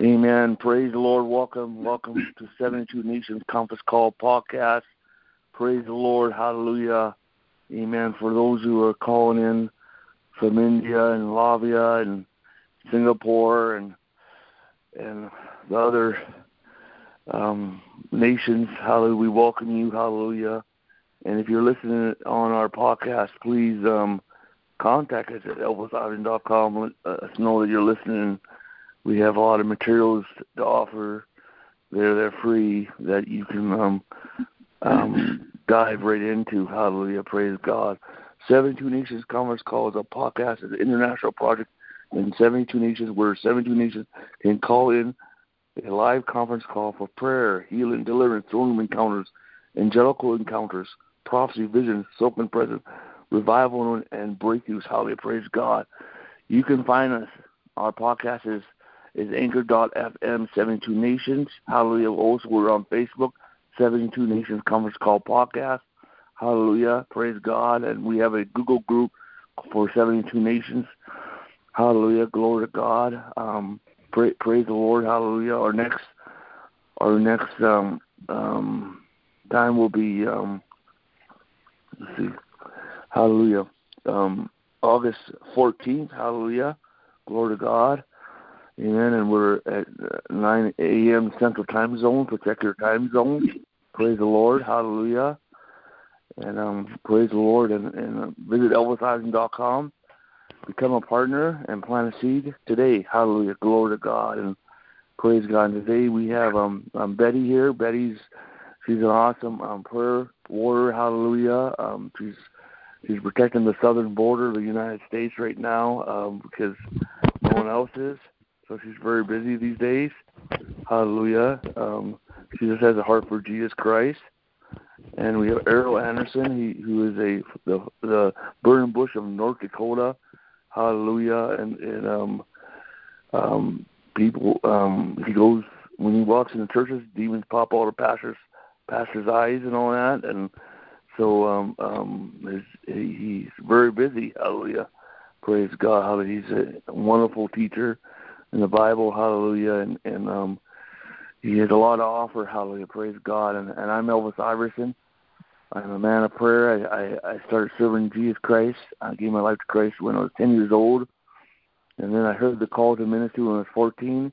Amen. Praise the Lord. Welcome, welcome to 72 Nations Conference Call podcast. Praise the Lord. Hallelujah. Amen. For those who are calling in from India and Latvia and Singapore and and the other um, nations, hallelujah, we welcome you. Hallelujah. And if you're listening on our podcast, please um, contact us at elvisisland.com. Let us know that you're listening. We have a lot of materials to offer. They're they're free that you can um, um, dive right into. Hallelujah, praise God. 72 Nations Conference Call is a podcast. It's an international project in 72 nations where 72 nations can call in a live conference call for prayer, healing, deliverance, throne room encounters, angelical encounters, prophecy, visions, soap and presence, revival and breakthroughs. Hallelujah. Praise God. You can find us. Our podcast is is anchor.fm 72 Nations. Hallelujah. Also, we're on Facebook, 72 Nations Conference Call Podcast. Hallelujah. Praise God. And we have a Google group for 72 Nations. Hallelujah. Glory to God. Um, praise the Lord. Hallelujah. Our next our next um, um, time will be um, let's see. Hallelujah. Um, August 14th. Hallelujah. Glory to God. Amen. And we're at 9 a.m. Central Time Zone. Check your time zone. Praise the Lord. Hallelujah. And um, praise the Lord. And, and visit ElvisIsland.com. Become a partner and plant a seed today. Hallelujah. Glory to God. And praise God. And today we have um, um Betty here. Betty's she's an awesome um, prayer warrior. Hallelujah. Um, she's she's protecting the southern border of the United States right now um, because no one else is. So she's very busy these days. Hallelujah. Um, she just has a heart for Jesus Christ. And we have Errol Anderson, he, who is a the, the burning bush of North Dakota. Hallelujah. And, and um, um, people, um, he goes when he walks in the churches, demons pop out of pastors, pastors' eyes and all that. And so um, um, he, he's very busy. Hallelujah. Praise God. Hallelujah. He's a wonderful teacher in the Bible, hallelujah, and and um, he has a lot to offer, hallelujah, praise God. And and I'm Elvis Iverson. I'm a man of prayer. I, I I started serving Jesus Christ. I gave my life to Christ when I was 10 years old, and then I heard the call to ministry when I was 14,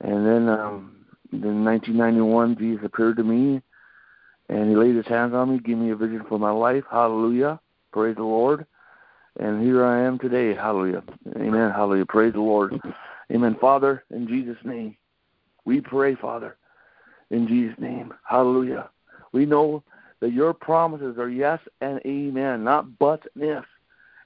and then um, in 1991 Jesus appeared to me, and He laid His hands on me, gave me a vision for my life. Hallelujah, praise the Lord. And here I am today. Hallelujah. Amen. Hallelujah. Praise the Lord. Amen. Father, in Jesus' name, we pray, Father, in Jesus' name. Hallelujah. We know that your promises are yes and amen, not but and if.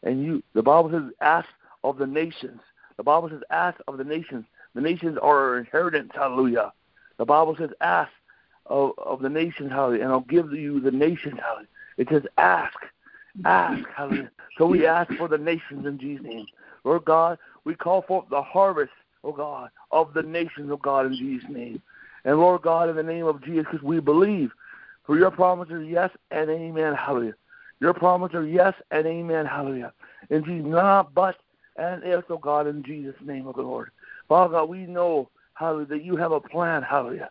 And you, the Bible says, ask of the nations. The Bible says, ask of the nations. The nations are our inheritance. Hallelujah. The Bible says, ask of, of the nations. Hallelujah. And I'll give you the nations. Hallelujah. It says, ask. Ask. Hallelujah. So we ask for the nations in Jesus' name. Lord God, we call forth the harvest, oh God, of the nations, oh God, in Jesus' name. And Lord God, in the name of Jesus, because we believe, for your promises, yes and amen, hallelujah. Your promises yes and amen, hallelujah. In Jesus, not but and if, oh God, in Jesus' name, oh Lord. Father God, we know, hallelujah, that you have a plan, hallelujah.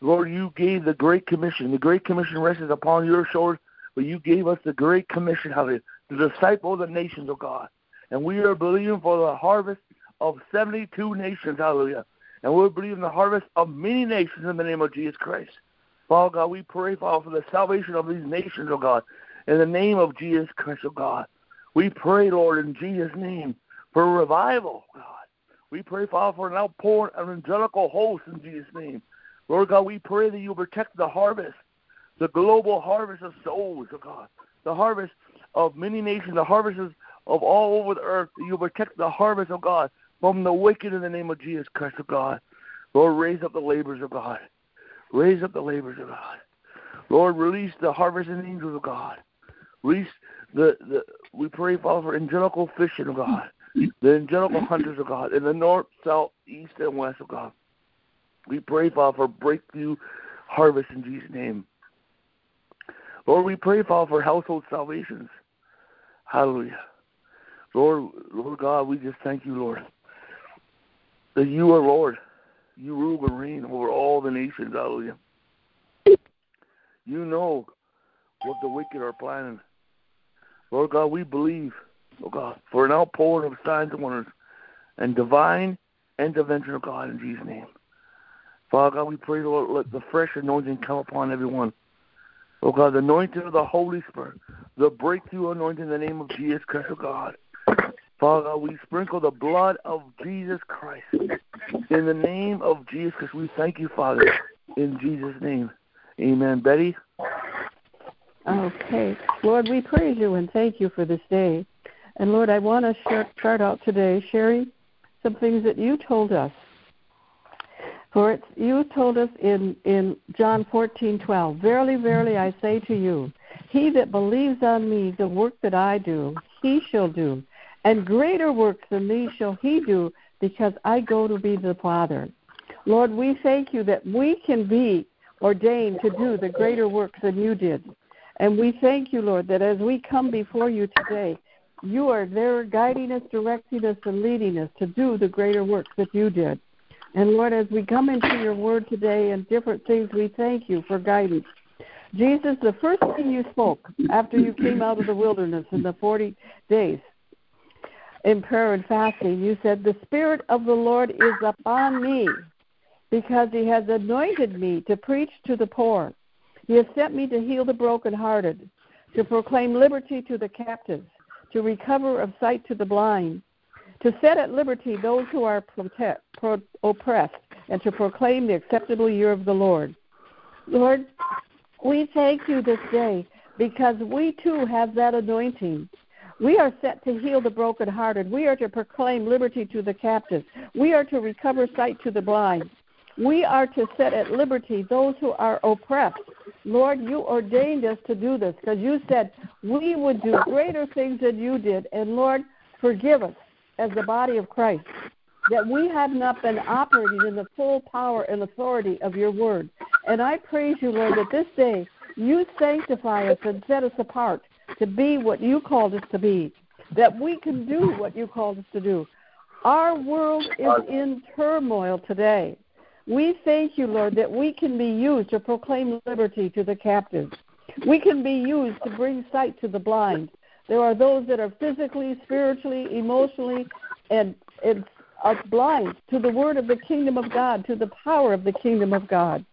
Lord, you gave the Great Commission. The Great Commission rests upon your shoulders, but you gave us the Great Commission, hallelujah, to disciple the nations, oh God. And we are believing for the harvest of 72 nations. Hallelujah. And we're believing the harvest of many nations in the name of Jesus Christ. Father God, we pray, Father, for the salvation of these nations, oh God. In the name of Jesus Christ, oh God. We pray, Lord, in Jesus' name, for revival, God. We pray, Father, for an outpouring of angelical host in Jesus' name. Lord God, we pray that you protect the harvest, the global harvest of souls, oh God. The harvest of many nations, the harvest of all over the earth. You protect the harvest of God from the wicked in the name of Jesus Christ of God. Lord, raise up the labors of God. Raise up the labors of God. Lord, release the harvesting angels of God. Release the, the we pray, Father, for angelical fishing of God. The angelical hunters of God in the north, south, east, and west of God. We pray, Father, for breakthrough harvest in Jesus' name. Lord, we pray, Father, for household salvations. Hallelujah. Lord, Lord God, we just thank you, Lord, that you are Lord. you rule and reign over all the nations. Hallelujah. You know what the wicked are planning. Lord God, we believe, oh God, for an outpouring of signs and wonders and divine intervention of God in Jesus' name. Father God, we pray, Lord, let the fresh anointing come upon everyone. Oh God, the anointing of the Holy Spirit, the breakthrough anointing in the name of Jesus Christ, oh God. Father we sprinkle the blood of Jesus Christ. In the name of Jesus we thank you, Father, in Jesus' name. Amen. Betty? Okay. Lord, we praise you and thank you for this day. And Lord, I want to start out today sharing some things that you told us. For it's, you told us in, in John 14, 12, Verily, verily, I say to you, he that believes on me, the work that I do, he shall do. And greater works than these shall he do, because I go to be the Father. Lord, we thank you that we can be ordained to do the greater works than you did. And we thank you, Lord, that as we come before you today, you are there guiding us, directing us, and leading us to do the greater works that you did. And Lord, as we come into your word today and different things, we thank you for guidance. Jesus, the first thing you spoke after you came out of the wilderness in the 40 days in prayer and fasting, you said, The Spirit of the Lord is upon me because he has anointed me to preach to the poor. He has sent me to heal the brokenhearted, to proclaim liberty to the captives, to recover of sight to the blind, to set at liberty those who are protect, pro- oppressed, and to proclaim the acceptable year of the Lord. Lord, we thank you this day because we too have that anointing. We are set to heal the brokenhearted. We are to proclaim liberty to the captives. We are to recover sight to the blind. We are to set at liberty those who are oppressed. Lord, you ordained us to do this because you said we would do greater things than you did. And Lord, forgive us as the body of Christ that we have not been operating in the full power and authority of your word. And I praise you, Lord, that this day you sanctify us and set us apart to be what you called us to be, that we can do what you called us to do. Our world is in turmoil today. We thank you, Lord, that we can be used to proclaim liberty to the captives. We can be used to bring sight to the blind. There are those that are physically, spiritually, emotionally, and, and are blind to the word of the kingdom of God, to the power of the kingdom of God.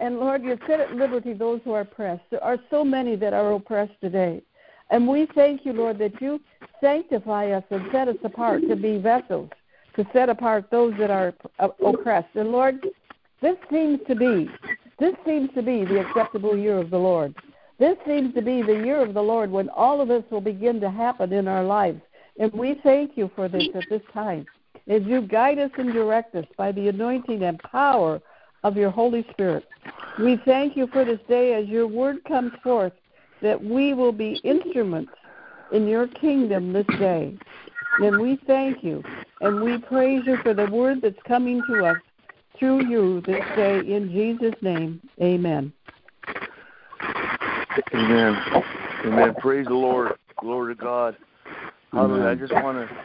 And Lord, you set at liberty those who are oppressed. There are so many that are oppressed today. And we thank you, Lord, that you sanctify us and set us apart to be vessels to set apart those that are oppressed. And Lord, this seems to be this seems to be the acceptable year of the Lord. This seems to be the year of the Lord when all of this will begin to happen in our lives. And we thank you for this at this time. As you guide us and direct us by the anointing and power of your Holy Spirit. We thank you for this day as your word comes forth that we will be instruments in your kingdom this day. And we thank you and we praise you for the word that's coming to us through you this day in Jesus' name. Amen. Amen. Amen. Praise the Lord. Glory to God. Hallelujah. I just want to,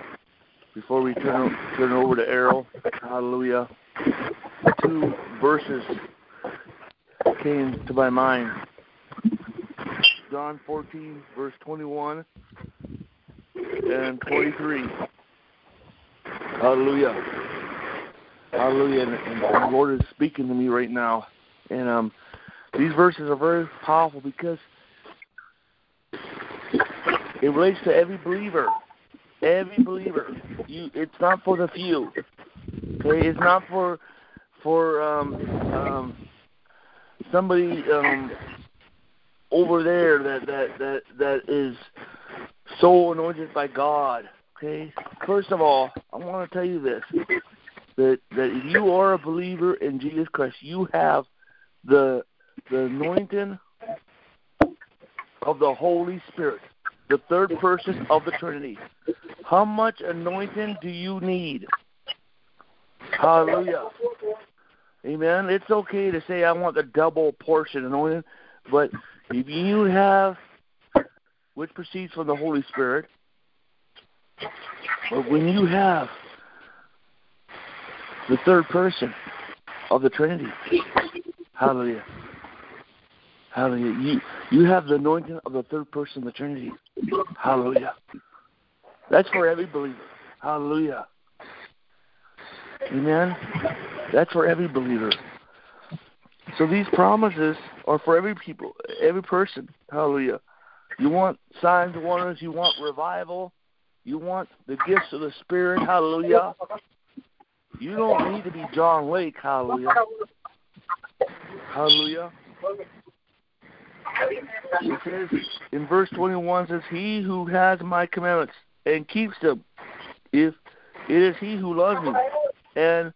before we turn turn over to Errol, Hallelujah. Two verses came to my mind. John 14, verse 21 and 23. Hallelujah. Hallelujah. And, and, the Lord is speaking to me right now. And um, these verses are very powerful because it relates to every believer. Every believer. You it's not for the few. Okay? It's not for for um um somebody um over there that that that that is so anointed by God Okay. First of all, I want to tell you this: that that if you are a believer in Jesus Christ, you have the the anointing of the Holy Spirit, the third person of the Trinity. How much anointing do you need? Hallelujah. Amen. It's okay to say I want the double portion anointing, but if you have which proceeds from the Holy Spirit, but when you have the third person, of the Trinity. Hallelujah. Hallelujah. You you have the anointing of the third person of the Trinity. Hallelujah. That's for every believer. Hallelujah. Amen. That's for every believer. So these promises are for every people, every person. Hallelujah. You want signs and wonders. You want revival. You want the gifts of the Spirit. Hallelujah. You don't need to be John Lake. Hallelujah. Hallelujah. It says in verse 21 says, He who has my commandments and keeps them, if it is he who loves me, and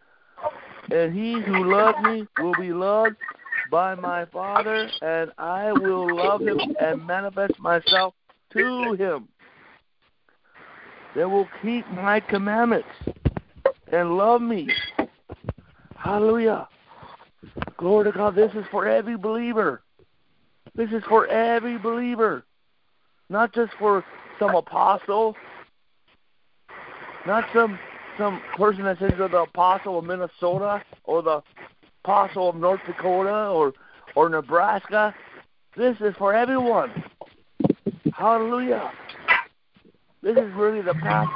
and he who loves me will be loved by my Father, and I will love him and manifest myself to him. They will keep my commandments and love me. Hallelujah. Glory to God. This is for every believer. This is for every believer. Not just for some apostle. Not some some person that says they're the apostle of Minnesota or the apostle of North Dakota or or Nebraska. This is for everyone. Hallelujah. This is really the path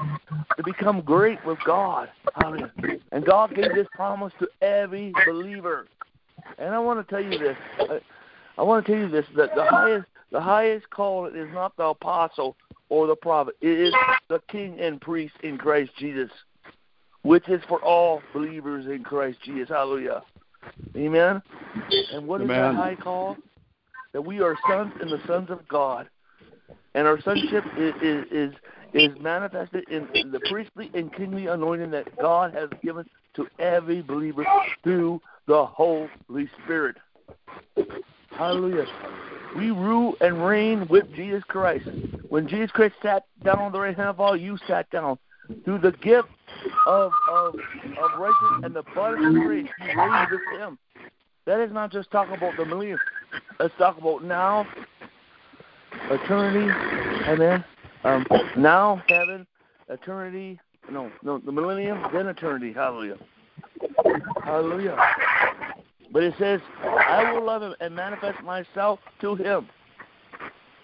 to become great with God. Hallelujah. And God gave this promise to every believer. And I want to tell you this. I, I want to tell you this that the highest the highest call is not the apostle or the prophet. It is the king and priest in Christ Jesus, which is for all believers in Christ Jesus. Hallelujah. Amen. And what is Amen. that high call? That we are sons and the sons of God, and our sonship is is is, is manifested in, in the priestly and kingly anointing that God has given to every believer through the Holy Spirit. Hallelujah. We rule and reign with Jesus Christ. When Jesus Christ sat down on the right hand of all, you sat down. Through the gift of of of righteousness and the blood of grace, you reign with Him. That is not just talking about the millennium. Let's talk about now, eternity, and then um, now heaven, eternity. No, no, the millennium, then eternity. Hallelujah. Hallelujah. But it says, I will love him and manifest myself to him.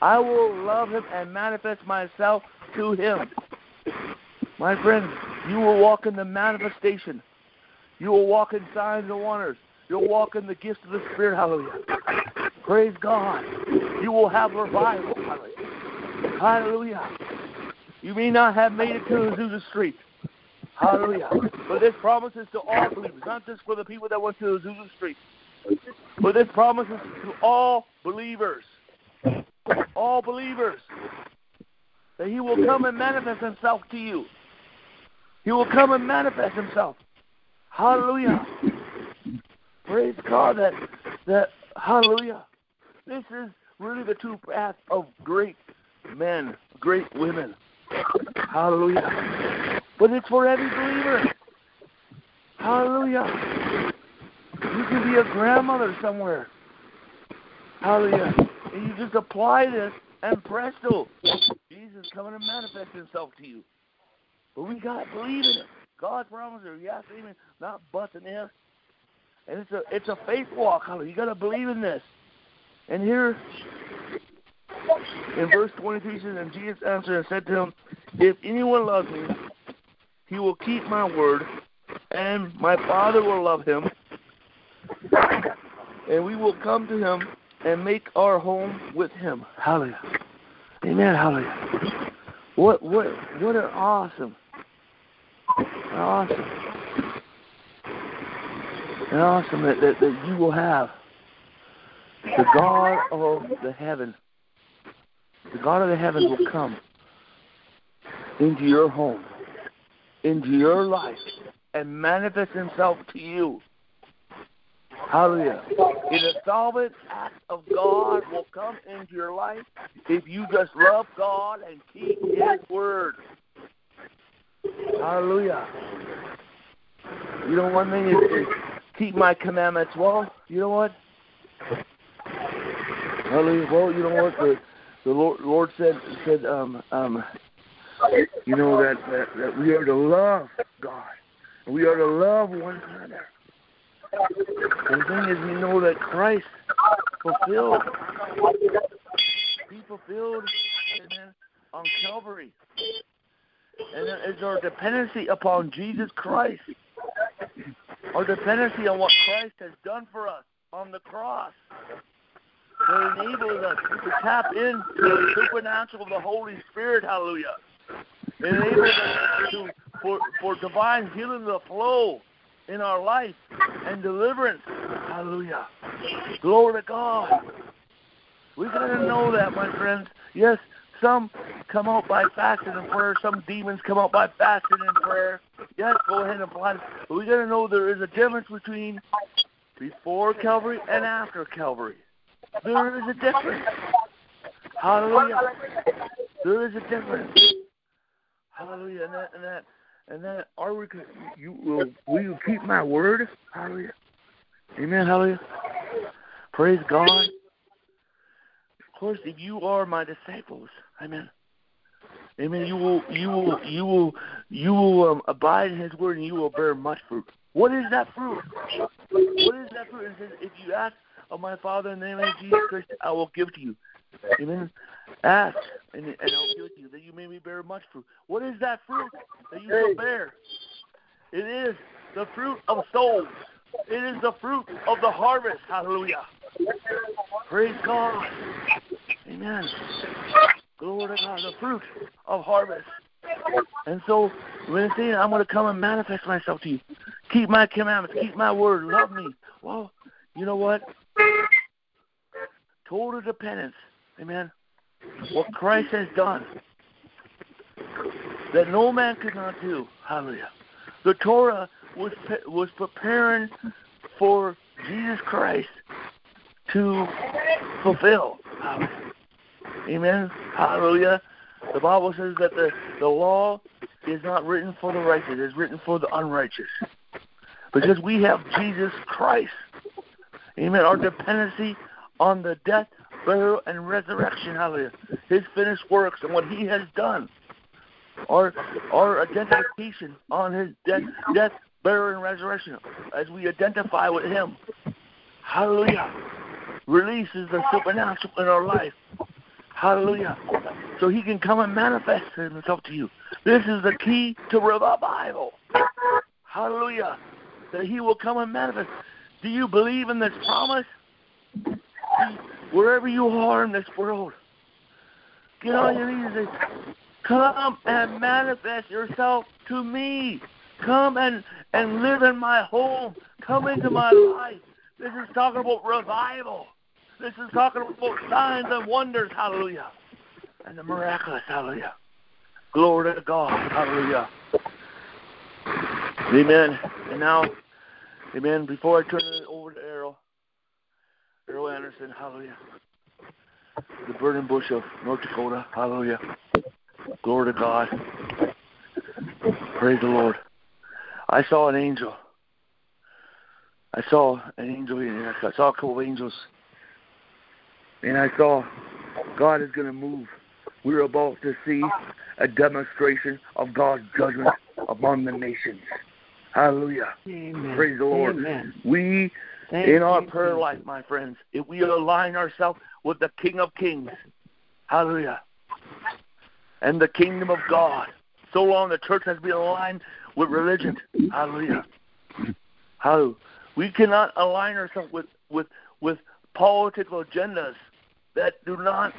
I will love him and manifest myself to him. My friends, you will walk in the manifestation. You will walk in signs and wonders. You'll walk in the gifts of the Spirit. Hallelujah. Praise God. You will have revival. Hallelujah. Hallelujah. You may not have made it to Azusa Street. Hallelujah. But this promise is to all believers, not just for the people that went to Azusa Street. But this promise is to all believers. All believers. That he will come and manifest himself to you. He will come and manifest himself. Hallelujah. Praise God that that hallelujah. This is really the true path of great men, great women. Hallelujah. But it's for every believer. Hallelujah. You can be a grandmother somewhere. Hallelujah. And you just apply this and presto. Jesus coming to manifest himself to you. But we gotta believe in it. God's promise are yes, even not but and. And it's a it's a faith walk. You gotta believe in this. And here in verse 23 says, And Jesus answered and said to him, If anyone loves me, he will keep my word, and my Father will love him, and we will come to him and make our home with him. Hallelujah. Amen. Hallelujah. What what what an awesome, an awesome, an awesome that, that, that you will have the God of the heaven the God of the heavens will come into your home, into your life, and manifest himself to you. Hallelujah. A sovereign act of God will come into your life if you just love God and keep his word. Hallelujah. You know, one thing is, is keep my commandments. Well, you know what? Hallelujah. Well, you know what? The, the Lord, Lord said said um um you know that, that that we are to love God. We are to love one another. The thing is, we know that Christ fulfilled, He fulfilled, on Calvary. And it is our dependency upon Jesus Christ, our dependency on what Christ has done for us on the cross that enables us to tap into the supernatural of the Holy Spirit. Hallelujah. It enables us to for, for divine healing to flow in our life and deliverance. Hallelujah. Glory to God. We gotta know that, my friends. Yes, some come out by fasting and prayer. Some demons come out by fasting and prayer. Yes, go ahead and apply. But we gotta know there is a difference between before Calvary and after Calvary. There is a difference. Hallelujah. There is a difference. Hallelujah. And that and that and that are we you will will you keep my word? Hallelujah. Amen. Hallelujah. Praise God. Course, if you are my disciples, Amen. Amen. You will you will you will you will um, abide in His word, and you will bear much fruit. What is that fruit? What is that fruit? It says, if you ask of my Father in the name of Jesus Christ, I will give to you. Amen. Ask, and, and I'll give to you, that you may be bear much fruit. What is that fruit that you will bear? It is the fruit of souls. It is the fruit of the harvest. Hallelujah. Praise God. Amen. Glory to God. The fruit of harvest. And so when it's saying I'm going to come and manifest myself to you, keep my commandments, keep my word, love me. Well, you know what? Total dependence. Amen. What Christ has done that no man could not do. Hallelujah. The Torah was was preparing for Jesus Christ to fulfill. Amen. Hallelujah. The Bible says that the, the law is not written for the righteous, it's written for the unrighteous. Because we have Jesus Christ. Amen. Our dependency on the death, burial, and resurrection. Hallelujah. His finished works and what he has done. Our our identification on his death, death, burial, and resurrection as we identify with him. Hallelujah. Releases the supernatural in our life. Hallelujah. So he can come and manifest himself to you. This is the key to revival. Hallelujah. That he will come and manifest. Do you believe in this promise? Wherever you are in this world, get on your knees and say, Come and manifest yourself to me. Come and, and live in my home. Come into my life. This is talking about revival. This is talking about signs and wonders, hallelujah. And the miraculous, hallelujah. Glory to God, hallelujah. Amen. And now, amen, before I turn it over to Errol, Errol Anderson, hallelujah. The burning bush of North Dakota, hallelujah. Glory to God. Praise the Lord. I saw an angel. I saw an angel, I saw a couple of angels and I saw God is going to move. We're about to see a demonstration of God's judgment among the nations. Hallelujah. Amen. Praise the Lord. Amen. We, Thank in our prayer life, my friends, if we align ourselves with the King of Kings, hallelujah, and the kingdom of God, so long the church has been aligned with religion, hallelujah. Hallelujah. We cannot align ourselves with, with, with political agendas that do not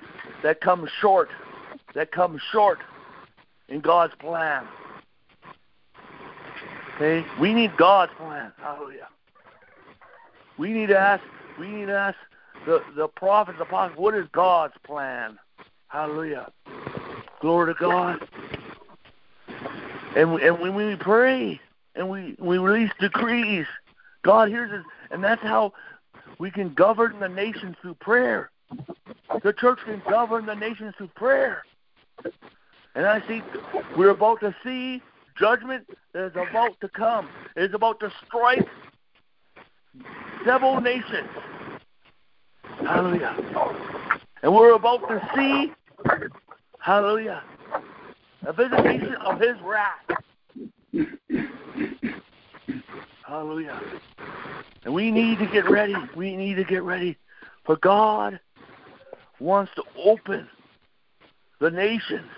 that come short that come short in God's plan. Okay? We need God's plan. Hallelujah. We need to ask we need to ask the, the prophets, the apostles, what is God's plan? Hallelujah. Glory to God. And and when we pray and we, we release decrees, God hears us and that's how we can govern the nations through prayer. The church can govern the nations through prayer. And I see we're about to see judgment that is about to come. It is about to strike several nations. Hallelujah. And we're about to see, hallelujah, a visitation of his wrath. Hallelujah. And we need to get ready. We need to get ready. For God wants to open the nations.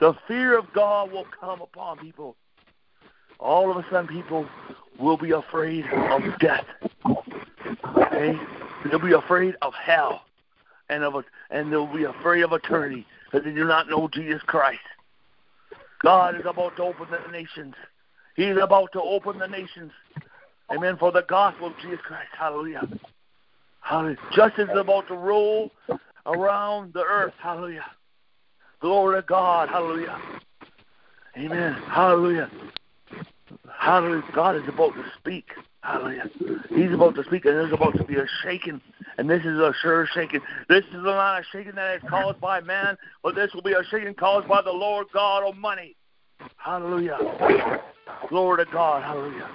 The fear of God will come upon people. All of a sudden, people will be afraid of death. Okay? They'll be afraid of hell, and of and they'll be afraid of eternity because they do not know Jesus Christ. God is about to open the nations. He's about to open the nations. Amen. For the gospel of Jesus Christ. Hallelujah. Hallelujah. Justice is about to roll around the earth. Hallelujah. Glory to God. Hallelujah. Amen. Hallelujah. Hallelujah. God is about to speak. Hallelujah. He's about to speak, and there's about to be a shaking, and this is a sure shaking. This is not a shaking that is caused by man, but this will be a shaking caused by the Lord God Almighty. Hallelujah. Glory to God. Hallelujah.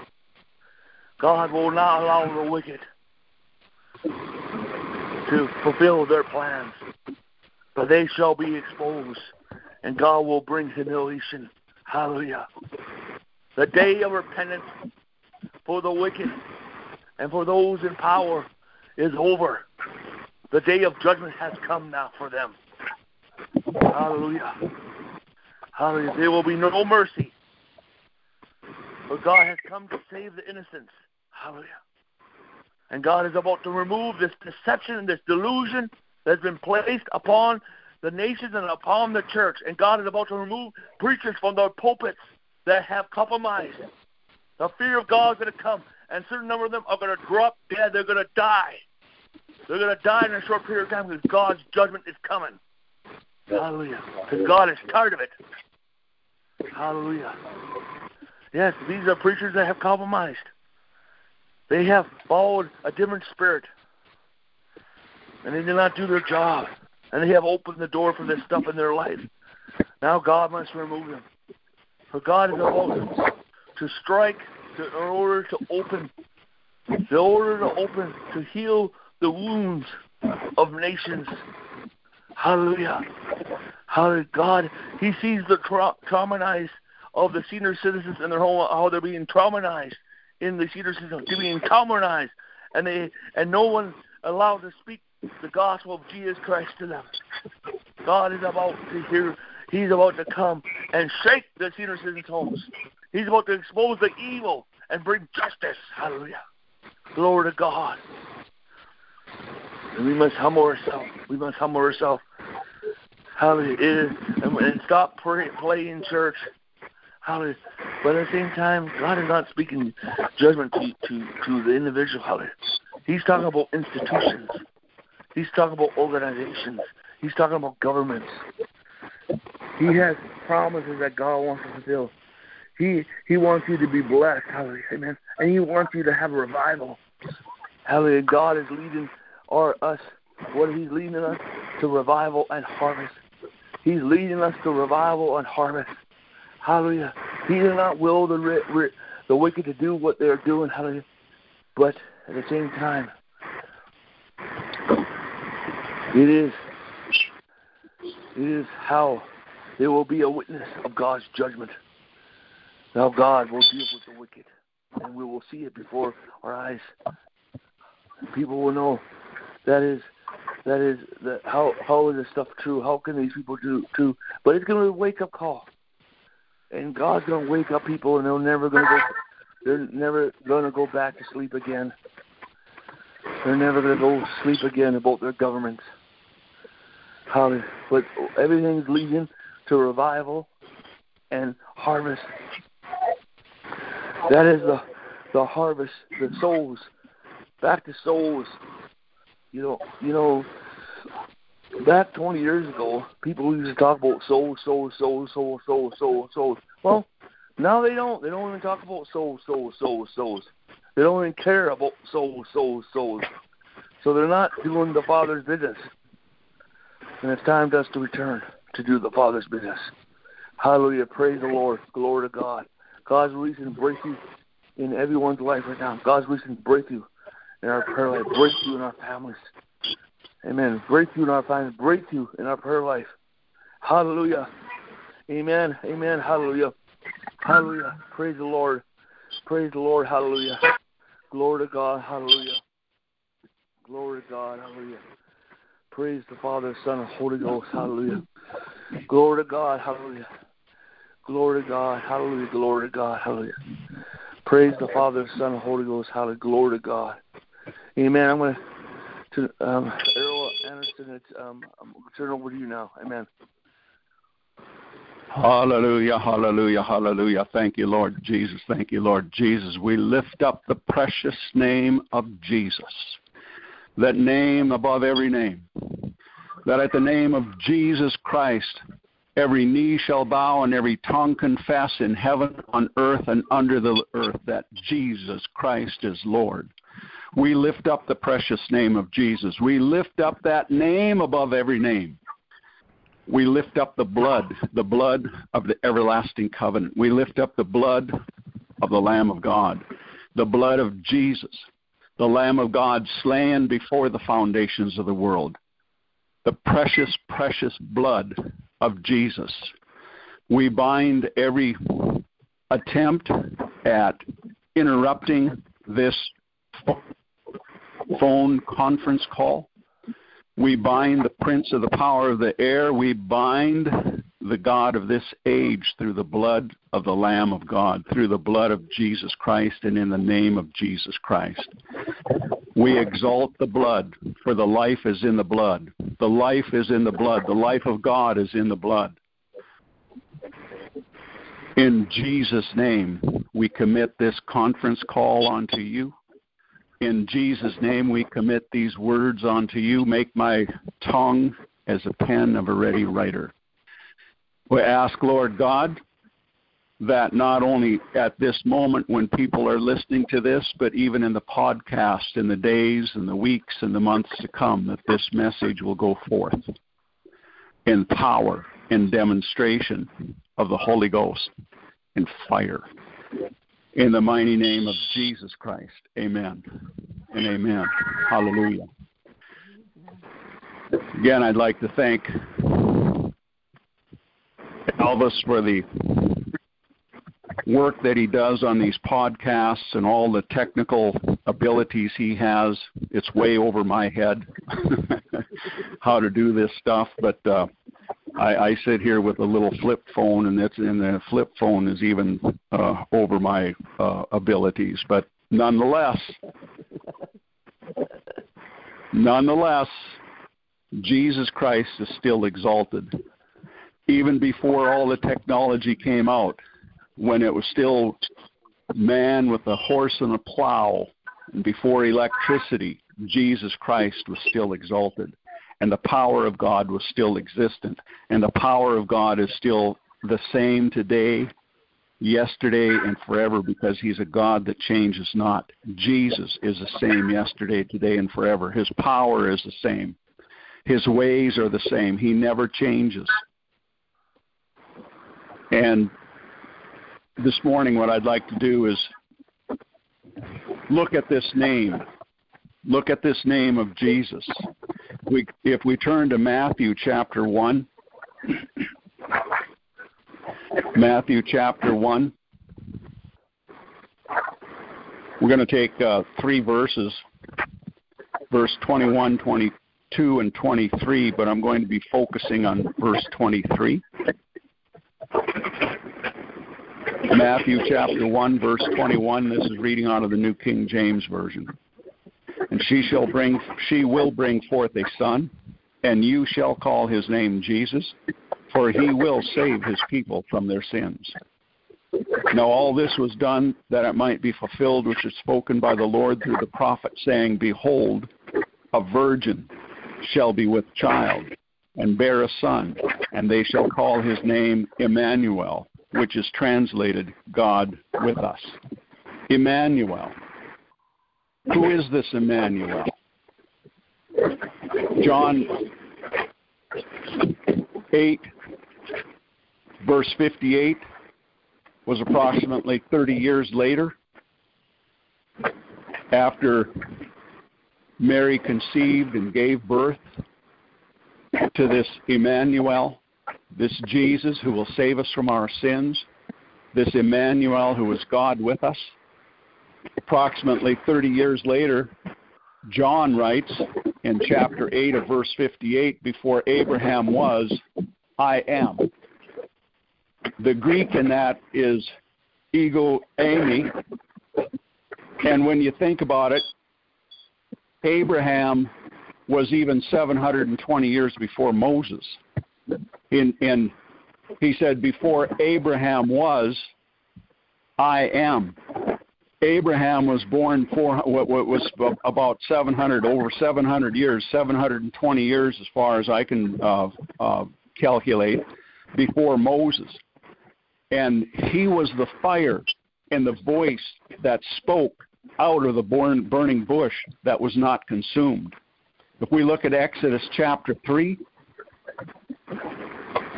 God will not allow the wicked to fulfill their plans, but they shall be exposed, and God will bring humiliation. Hallelujah. The day of repentance for the wicked and for those in power is over. The day of judgment has come now for them. Hallelujah. Hallelujah. There will be no mercy. But God has come to save the innocents. Hallelujah. And God is about to remove this deception and this delusion that's been placed upon the nations and upon the church. And God is about to remove preachers from their pulpits that have compromised. The fear of God is going to come, and a certain number of them are going to drop dead. They're going to die. They're going to die in a short period of time because God's judgment is coming. Hallelujah. Because God is tired of it. Hallelujah. Yes, these are preachers that have compromised. They have followed a different spirit. And they did not do their job. And they have opened the door for this stuff in their life. Now God must remove them. For God is about to strike to, in order to open, in order to open, to heal the wounds of nations. Hallelujah. Hallelujah. God, He sees the tra- traumatized of the senior citizens in their home, how they're being traumatized in the Cedar system they're being traumatized, and they and no one allowed to speak the gospel of Jesus Christ to them. God is about to hear He's about to come and shake the senior citizens' homes. He's about to expose the evil and bring justice. Hallelujah. Glory to God. And we must humble ourselves. We must humble ourselves. Hallelujah. And, and stop pray, playing church. Hallelujah. But at the same time, God is not speaking judgment to, to, to the individual. Hallelujah. He's talking about institutions. He's talking about organizations. He's talking about governments. He has promises that God wants to fulfill. He He wants you to be blessed, hallelujah, amen. And He wants you to have a revival. Hallelujah. God is leading our us. What He's leading us to revival and harvest. He's leading us to revival and harvest. Hallelujah. He does not will the the wicked to do what they're doing. Hallelujah. But at the same time, it is it is how there will be a witness of God's judgment. Now God will deal with the wicked, and we will see it before our eyes. People will know that is that is that how how is this stuff true? How can these people do true? But it's going to be a wake up call, and God's to wake up people, and they're never to go. They're never to go back to sleep again. They're never to go sleep again about their governments. How, but everything's leading to revival and harvest. That is the the harvest, the souls, back to souls. You know, you know, back 20 years ago, people used to talk about souls, souls, souls, souls, souls, souls, souls. Well, now they don't. They don't even talk about souls, souls, souls, souls. They don't even care about souls, souls, souls. So they're not doing the Father's business. And it's time for us to return to do the Father's business. Hallelujah. Praise the Lord. Glory to God. God's releasing breakthrough in everyone's life right now. God's releasing breakthrough in our prayer life, breakthrough in our families. Amen. Breakthrough in our families, breakthrough in our prayer life. Hallelujah. Amen. Amen. Hallelujah. Hallelujah. Praise the Lord. Praise the Lord. Hallelujah. Glory to God. Hallelujah. Glory to God. Hallelujah. Praise the Father, Son, and Holy Ghost. Hallelujah. Glory to God. Hallelujah. Glory to God. Hallelujah. Glory to God. Hallelujah. Praise the Father, Son, and Holy Ghost. Hallelujah. Glory to God. Amen. I'm going to, um, Anderson, it's, um, to turn over to you now. Amen. Hallelujah, hallelujah, hallelujah. Thank you, Lord Jesus. Thank you, Lord Jesus. We lift up the precious name of Jesus, that name above every name. That at the name of Jesus Christ, every knee shall bow and every tongue confess in heaven, on earth, and under the earth that Jesus Christ is Lord. We lift up the precious name of Jesus. We lift up that name above every name we lift up the blood, the blood of the everlasting covenant. We lift up the blood of the Lamb of God, the blood of Jesus, the Lamb of God slain before the foundations of the world, the precious, precious blood of Jesus. We bind every attempt at interrupting this phone conference call. We bind the prince of the power of the air. We bind the God of this age through the blood of the Lamb of God, through the blood of Jesus Christ, and in the name of Jesus Christ. We exalt the blood, for the life is in the blood. The life is in the blood. The life of God is in the blood. In Jesus' name, we commit this conference call unto you. In Jesus' name, we commit these words unto you. Make my tongue as a pen of a ready writer. We ask, Lord God, that not only at this moment when people are listening to this, but even in the podcast, in the days and the weeks and the months to come, that this message will go forth in power, in demonstration of the Holy Ghost, in fire. In the mighty name of Jesus Christ. Amen and amen. Hallelujah. Again, I'd like to thank Elvis for the work that he does on these podcasts and all the technical abilities he has. It's way over my head how to do this stuff, but uh, I, I sit here with a little flip phone, and it's and the flip phone is even uh, over my uh, abilities. But nonetheless, nonetheless, Jesus Christ is still exalted. Even before all the technology came out, when it was still man with a horse and a plow, and before electricity, Jesus Christ was still exalted and the power of God was still existent. And the power of God is still the same today, yesterday, and forever because He's a God that changes not. Jesus is the same yesterday, today, and forever. His power is the same. His ways are the same. He never changes. And this morning, what I'd like to do is look at this name. Look at this name of Jesus we, if we turn to Matthew chapter 1, Matthew chapter 1, we're going to take uh, three verses, verse 21, 22, and 23, but I'm going to be focusing on verse 23. Matthew chapter 1, verse 21. This is reading out of the New King James Version and she shall bring she will bring forth a son and you shall call his name Jesus for he will save his people from their sins. Now all this was done that it might be fulfilled which is spoken by the Lord through the prophet saying behold a virgin shall be with child and bear a son and they shall call his name Emmanuel which is translated God with us. Emmanuel who is this Emmanuel? John 8, verse 58 was approximately 30 years later after Mary conceived and gave birth to this Emmanuel, this Jesus who will save us from our sins, this Emmanuel who is God with us. Approximately 30 years later, John writes in chapter 8 of verse 58 Before Abraham was, I am. The Greek in that is ego eimi. And when you think about it, Abraham was even 720 years before Moses. In, in he said, Before Abraham was, I am. Abraham was born for what, what was about 700, over 700 years, 720 years as far as I can uh, uh, calculate, before Moses. And he was the fire and the voice that spoke out of the born, burning bush that was not consumed. If we look at Exodus chapter 3,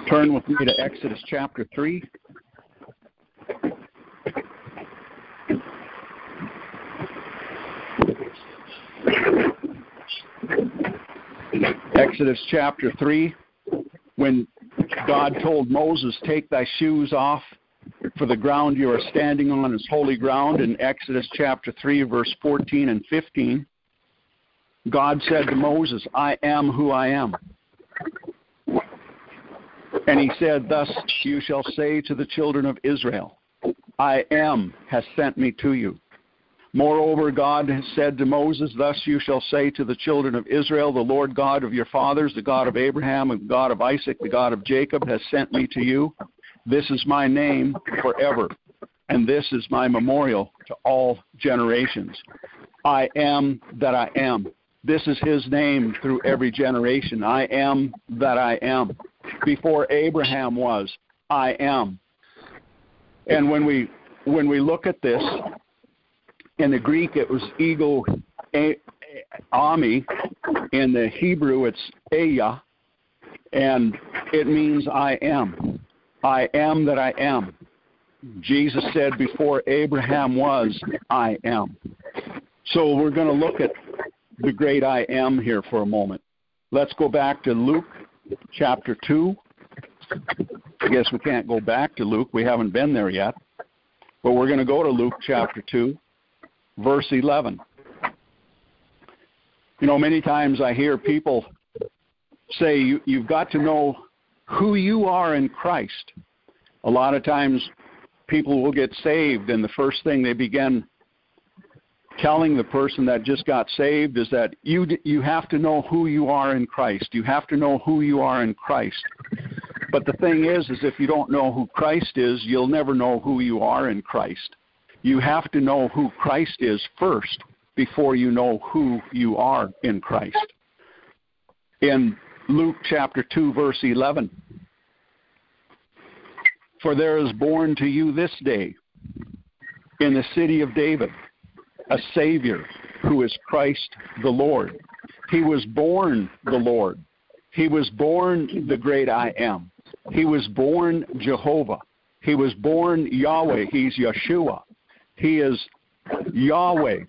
turn with me to Exodus chapter 3. Exodus chapter 3, when God told Moses, Take thy shoes off, for the ground you are standing on is holy ground, in Exodus chapter 3, verse 14 and 15, God said to Moses, I am who I am. And he said, Thus you shall say to the children of Israel, I am has sent me to you. Moreover, God has said to Moses, Thus you shall say to the children of Israel, The Lord God of your fathers, the God of Abraham, the God of Isaac, the God of Jacob, has sent me to you. This is my name forever, and this is my memorial to all generations. I am that I am. This is his name through every generation. I am that I am. Before Abraham was, I am. And when we when we look at this, in the Greek, it was ego eimi. In the Hebrew, it's eya, and it means I am. I am that I am. Jesus said, Before Abraham was, I am. So we're going to look at the great I am here for a moment. Let's go back to Luke chapter 2. I guess we can't go back to Luke. We haven't been there yet. But we're going to go to Luke chapter 2 verse 11. You know, many times I hear people say you, you've got to know who you are in Christ. A lot of times people will get saved, and the first thing they begin telling the person that just got saved is that you you have to know who you are in Christ. You have to know who you are in Christ. But the thing is is if you don't know who Christ is, you'll never know who you are in Christ you have to know who Christ is first before you know who you are in Christ. In Luke chapter 2, verse 11, for there is born to you this day in the city of David a Savior who is Christ the Lord. He was born the Lord. He was born the great I am. He was born Jehovah. He was born Yahweh. He's Yeshua. He is Yahweh.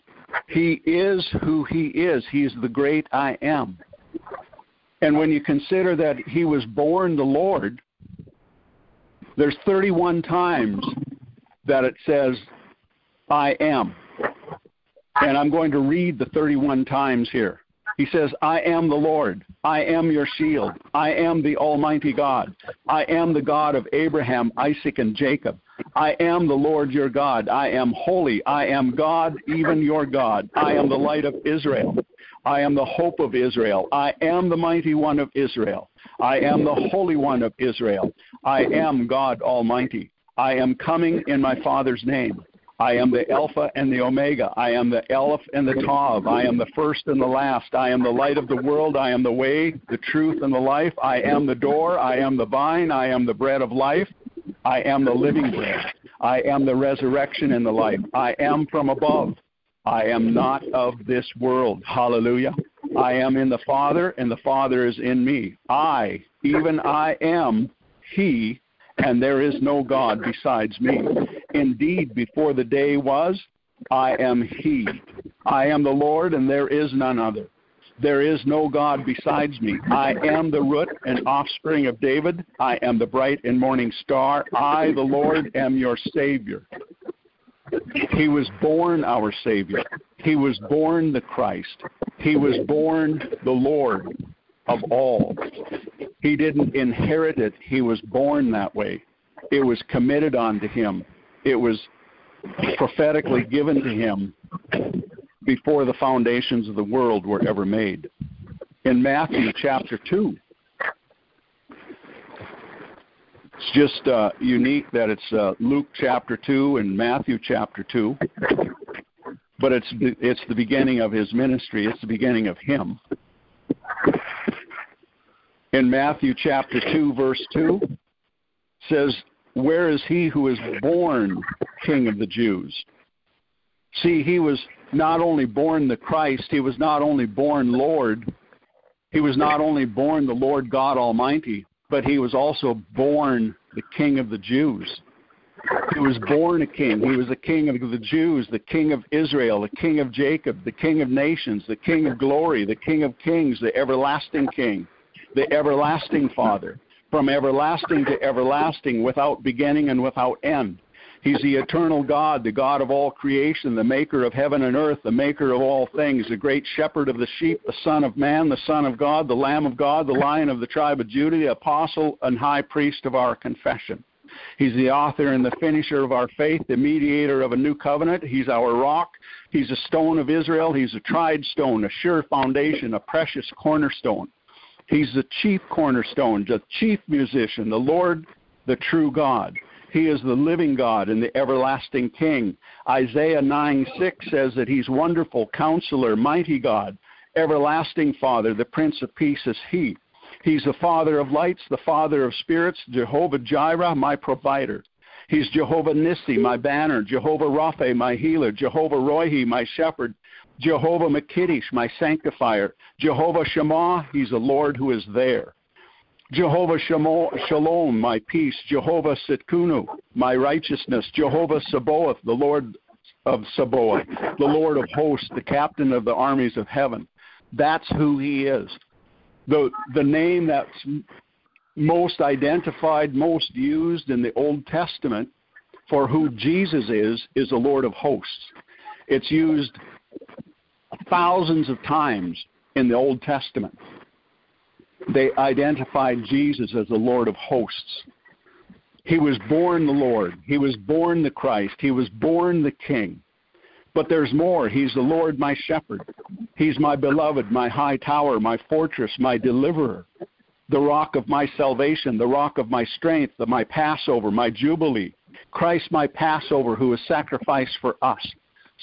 He is who He is. He is the great I am. And when you consider that He was born the Lord, there's 31 times that it says, I am. And I'm going to read the 31 times here. He says, I am the Lord. I am your shield. I am the Almighty God. I am the God of Abraham, Isaac, and Jacob. I am the Lord your God. I am holy. I am God, even your God. I am the light of Israel. I am the hope of Israel. I am the mighty one of Israel. I am the Holy One of Israel. I am God Almighty. I am coming in my Father's name. I am the Alpha and the Omega. I am the Aleph and the Tav. I am the first and the last. I am the light of the world. I am the way, the truth, and the life. I am the door. I am the vine. I am the bread of life. I am the living bread. I am the resurrection and the life. I am from above. I am not of this world. Hallelujah. I am in the Father, and the Father is in me. I, even I am He and there is no God besides me. Indeed, before the day was, I am He. I am the Lord, and there is none other. There is no God besides me. I am the root and offspring of David. I am the bright and morning star. I, the Lord, am your Savior. He was born our Savior. He was born the Christ. He was born the Lord of all. He didn't inherit it, he was born that way. It was committed onto him, it was prophetically given to him before the foundations of the world were ever made. In Matthew chapter 2, it's just uh, unique that it's uh, Luke chapter 2 and Matthew chapter 2, but it's, it's the beginning of his ministry, it's the beginning of him in Matthew chapter 2, verse 2, says, Where is he who is born King of the Jews? See, he was not only born the Christ, he was not only born Lord, he was not only born the Lord God Almighty, but he was also born the King of the Jews. He was born a king. He was the king of the Jews, the king of Israel, the king of Jacob, the king of nations, the king of glory, the king of kings, the everlasting king the everlasting Father, from everlasting to everlasting, without beginning and without end. He's the eternal God, the God of all creation, the maker of heaven and earth, the maker of all things, the great shepherd of the sheep, the Son of Man, the Son of God, the Lamb of God, the Lion of the tribe of Judah, the apostle and high priest of our confession. He's the author and the finisher of our faith, the mediator of a new covenant. He's our rock. He's a stone of Israel. He's a tried stone, a sure foundation, a precious cornerstone. He's the chief cornerstone, the chief musician, the Lord, the true God. He is the living God and the everlasting King. Isaiah 9 6 says that He's wonderful, counselor, mighty God, everlasting Father, the Prince of Peace is He. He's the Father of lights, the Father of spirits, Jehovah Jireh, my provider. He's Jehovah Nissi, my banner, Jehovah Rapha, my healer, Jehovah Rohi, my shepherd, Jehovah Makiddish, my sanctifier. Jehovah Shammah, he's the Lord who is there. Jehovah Shalom, my peace. Jehovah Tsidkenu, my righteousness. Jehovah Sabaoth, the Lord of Sabaoth, the Lord of hosts, the captain of the armies of heaven. That's who he is. The, the name that's most identified, most used in the Old Testament for who Jesus is, is the Lord of hosts. It's used thousands of times in the Old Testament. They identified Jesus as the Lord of hosts. He was born the Lord. He was born the Christ. He was born the King. But there's more. He's the Lord my shepherd. He's my beloved, my high tower, my fortress, my deliverer, the rock of my salvation, the rock of my strength, my Passover, my Jubilee. Christ my Passover who was sacrificed for us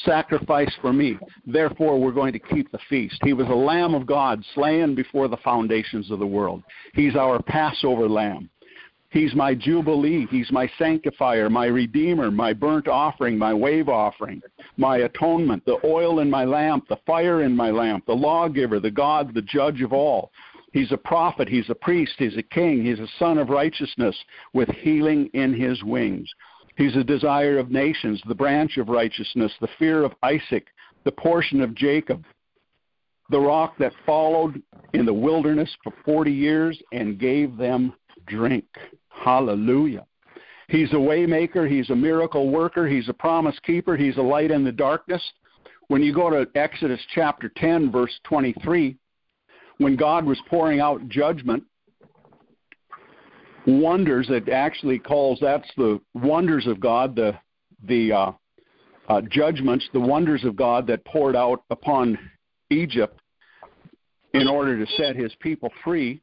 sacrifice for me. Therefore, we're going to keep the feast. He was a Lamb of God, slain before the foundations of the world. He's our Passover Lamb. He's my Jubilee. He's my sanctifier, my Redeemer, my burnt offering, my wave offering, my atonement, the oil in my lamp, the fire in my lamp, the lawgiver, the God, the judge of all. He's a prophet. He's a priest. He's a king. He's a sun of righteousness with healing in his wings. He's the desire of nations, the branch of righteousness, the fear of Isaac, the portion of Jacob, the rock that followed in the wilderness for 40 years and gave them drink. Hallelujah. He's a waymaker, he's a miracle worker, he's a promise keeper, he's a light in the darkness. When you go to Exodus chapter 10 verse 23, when God was pouring out judgment wonders it actually calls that's the wonders of God, the the uh, uh, judgments, the wonders of God that poured out upon Egypt in order to set His people free.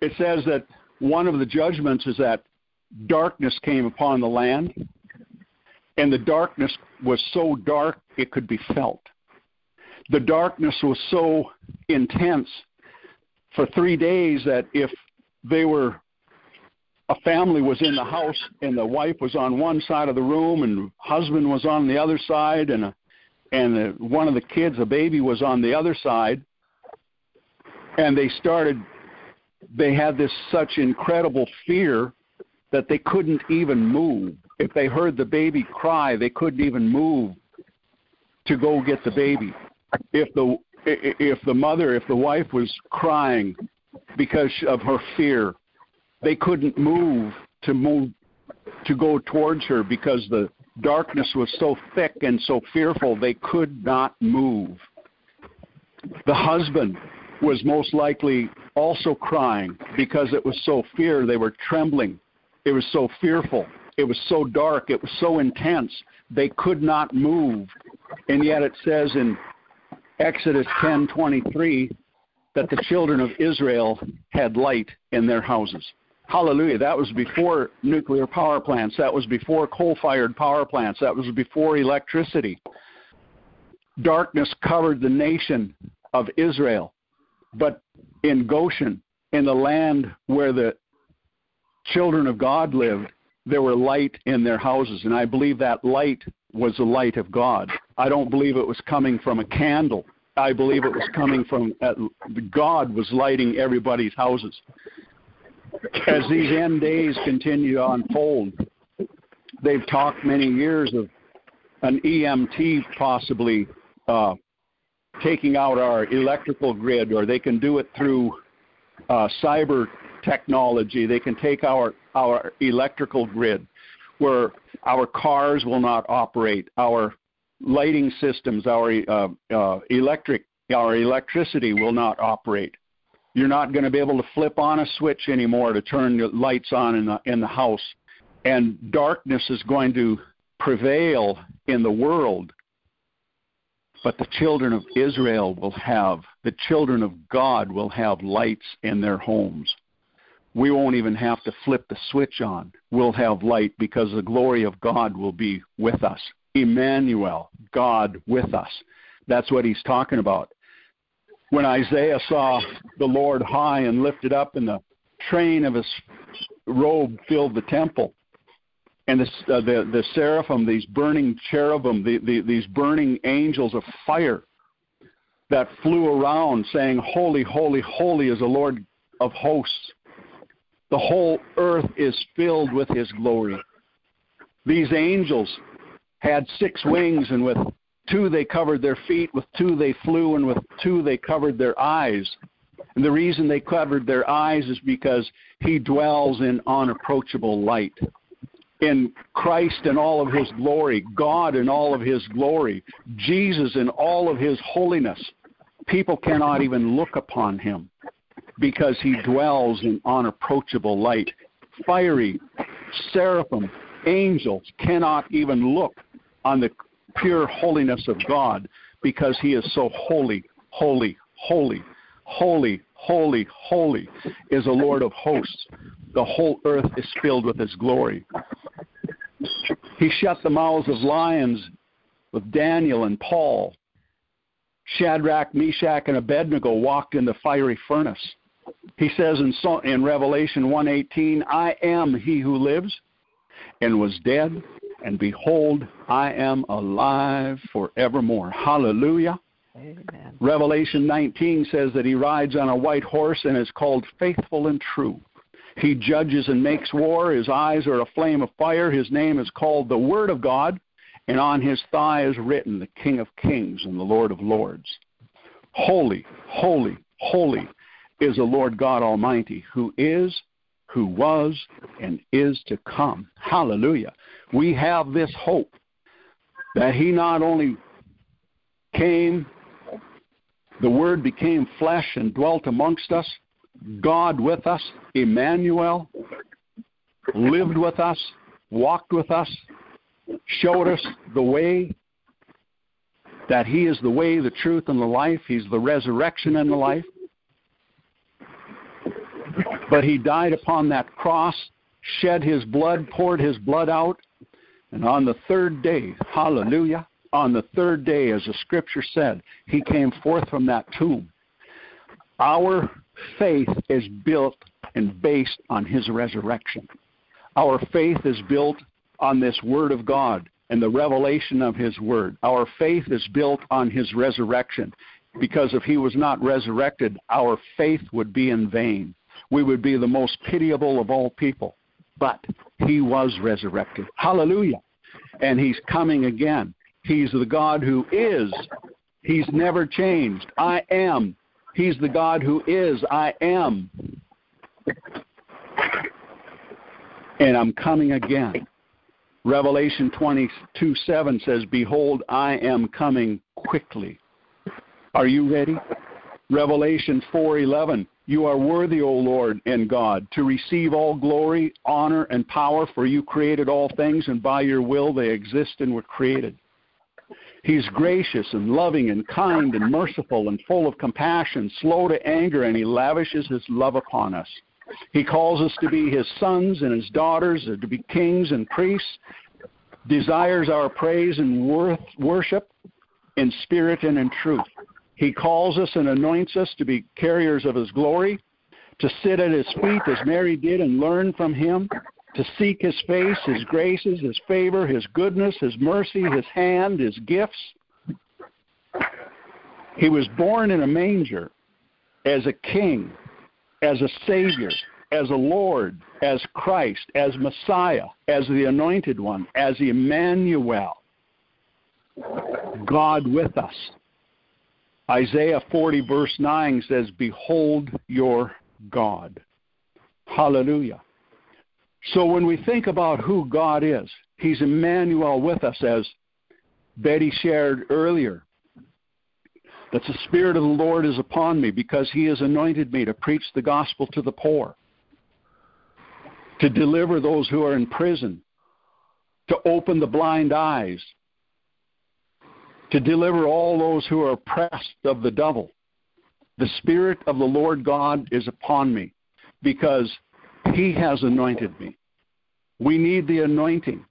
It says that one of the judgments is that darkness came upon the land, and the darkness was so dark it could be felt. The darkness was so intense for three days that if they were a family was in the house and the wife was on one side of the room and husband was on the other side and a, and the, one of the kids a baby was on the other side and they started they had this such incredible fear that they couldn't even move. If they heard the baby cry they couldn't even move to go get the baby. If the if the mother, if the wife was crying because of her fear, they couldn't move to move to go towards her because the darkness was so thick and so fearful they could not move. The husband was most likely also crying because it was so fear. They were trembling. It was so fearful. It was so dark. It was so intense. They could not move. And yet it says in Exodus 10:23 that the children of Israel had light in their houses. Hallelujah. That was before nuclear power plants. That was before coal fired power plants. That was before electricity. Darkness covered the nation of Israel. But in Goshen, in the land where the children of God lived, there were light in their houses. And I believe that light was the light of God. I don't believe it was coming from a candle. I believe it was coming from uh, God was lighting everybody's houses. As these end days continue to unfold, they've talked many years of an EMP possibly uh, taking out our electrical grid, or they can do it through uh, cyber technology. They can take our our electrical grid, where our cars will not operate, our lighting systems, our uh, uh, electric, our electricity will not operate. You're not going to be able to flip on a switch anymore to turn the lights on in the in the house, and darkness is going to prevail in the world but the children of Israel will have, the children of God will have lights in their homes. We won't even have to flip the switch on. We'll have light because the glory of God will be with us. Emmanuel, God with us. That's what he's talking about. When Isaiah saw the Lord high and lifted up, and the train of his robe filled the temple, and the, uh, the, the seraphim, these burning cherubim, the, the, these burning angels of fire that flew around saying, Holy, holy, holy is the Lord of hosts. The whole earth is filled with his glory. These angels had six wings, and with two they covered their feet, with two they flew, and with two they covered their eyes. And the reason they covered their eyes is because he dwells in unapproachable light in Christ in all of his glory, God in all of his glory, Jesus in all of his holiness, people cannot even look upon him because he dwells in unapproachable light. Fiery seraphim, angels cannot even look on the pure holiness of God because he is so holy, holy, holy, holy, holy, holy is the Lord of hosts. The whole earth is filled with his glory. He shut the mouths of lions with Daniel and Paul. Shadrach, Meshach, and Abednego walked in the fiery furnace. He says in, in Revelation 1:18, "I am he who lives and was dead, and behold, I am alive forevermore." Hallelujah. Amen. Revelation 19 says that he rides on a white horse and is called faithful and true. He judges and makes war. His eyes are a flame of fire. His name is called the Word of God, and on his thigh is written the King of Kings and the Lord of Lords. Holy, holy, holy is the Lord God Almighty, who is, who was, and is to come. Hallelujah. We have this hope that he not only came, the Word became flesh and dwelt amongst us, God with us, Emmanuel, lived with us, walked with us, showed us the way, that He is the way, the truth, and the life. He's the resurrection and the life. But He died upon that cross, shed His blood, poured His blood out, and on the third day, hallelujah, on the third day, as the scripture said, He came forth from that tomb. Our faith is built and based on his resurrection. Our faith is built on this word of God and the revelation of his word. Our faith is built on his resurrection because if he was not resurrected, our faith would be in vain. We would be the most pitiable of all people. But he was resurrected. Hallelujah. And he's coming again. He's the God who is. He's never changed. I am He's the God who is, I am. And I'm coming again. Revelation 22 7 says, Behold, I am coming quickly. Are you ready? Revelation 4:11 You are worthy, O Lord and God, to receive all glory, honor and power for you created all things and by your will they exist and were created. He's gracious and loving and kind and merciful and full of compassion, slow to anger and he lavishes his love upon us. He calls us to be his sons and his daughters, to be kings and priests, desires our praise and worth, worship in spirit and in truth. He calls us and anoints us to be carriers of His glory, to sit at His feet as Mary did and learn from Him, to seek His face, His graces, His favor, His goodness, His mercy, His hand, His gifts. He was born in a manger as a king, as a savior, as a Lord, as Christ, as Messiah, as the anointed one, as Emmanuel, God with us. Isaiah 40, verse 9 says, Behold your God. Hallelujah. So when we think about who God is, He's Emmanuel with us, as Betty shared earlier. That the Spirit of the Lord is upon me because He has anointed me to preach the gospel to the poor, to deliver those who are in prison, to open the blind eyes, to deliver all those who are oppressed of the devil. The Spirit of the Lord God is upon me because He has anointed me. We need the anointing.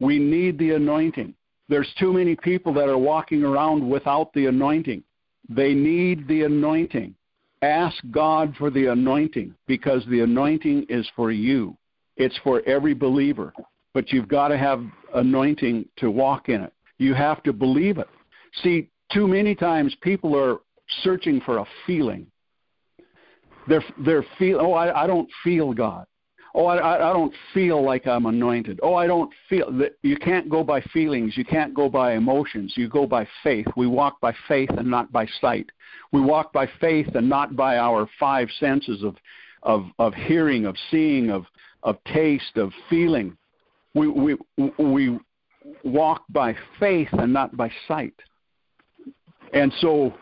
We need the anointing. There's too many people that are walking around without the anointing. They need the anointing. Ask God for the anointing because the anointing is for you. It's for every believer. But you've got to have anointing to walk in it. You have to believe it. See, too many times people are searching for a feeling. They're they're feel. Oh, I, I don't feel God. Oh, I, I don't feel like I'm anointed. Oh, I don't feel that. You can't go by feelings. You can't go by emotions. You go by faith. We walk by faith and not by sight. We walk by faith and not by our five senses of of of hearing, of seeing, of of taste, of feeling. We we we walk by faith and not by sight. And so,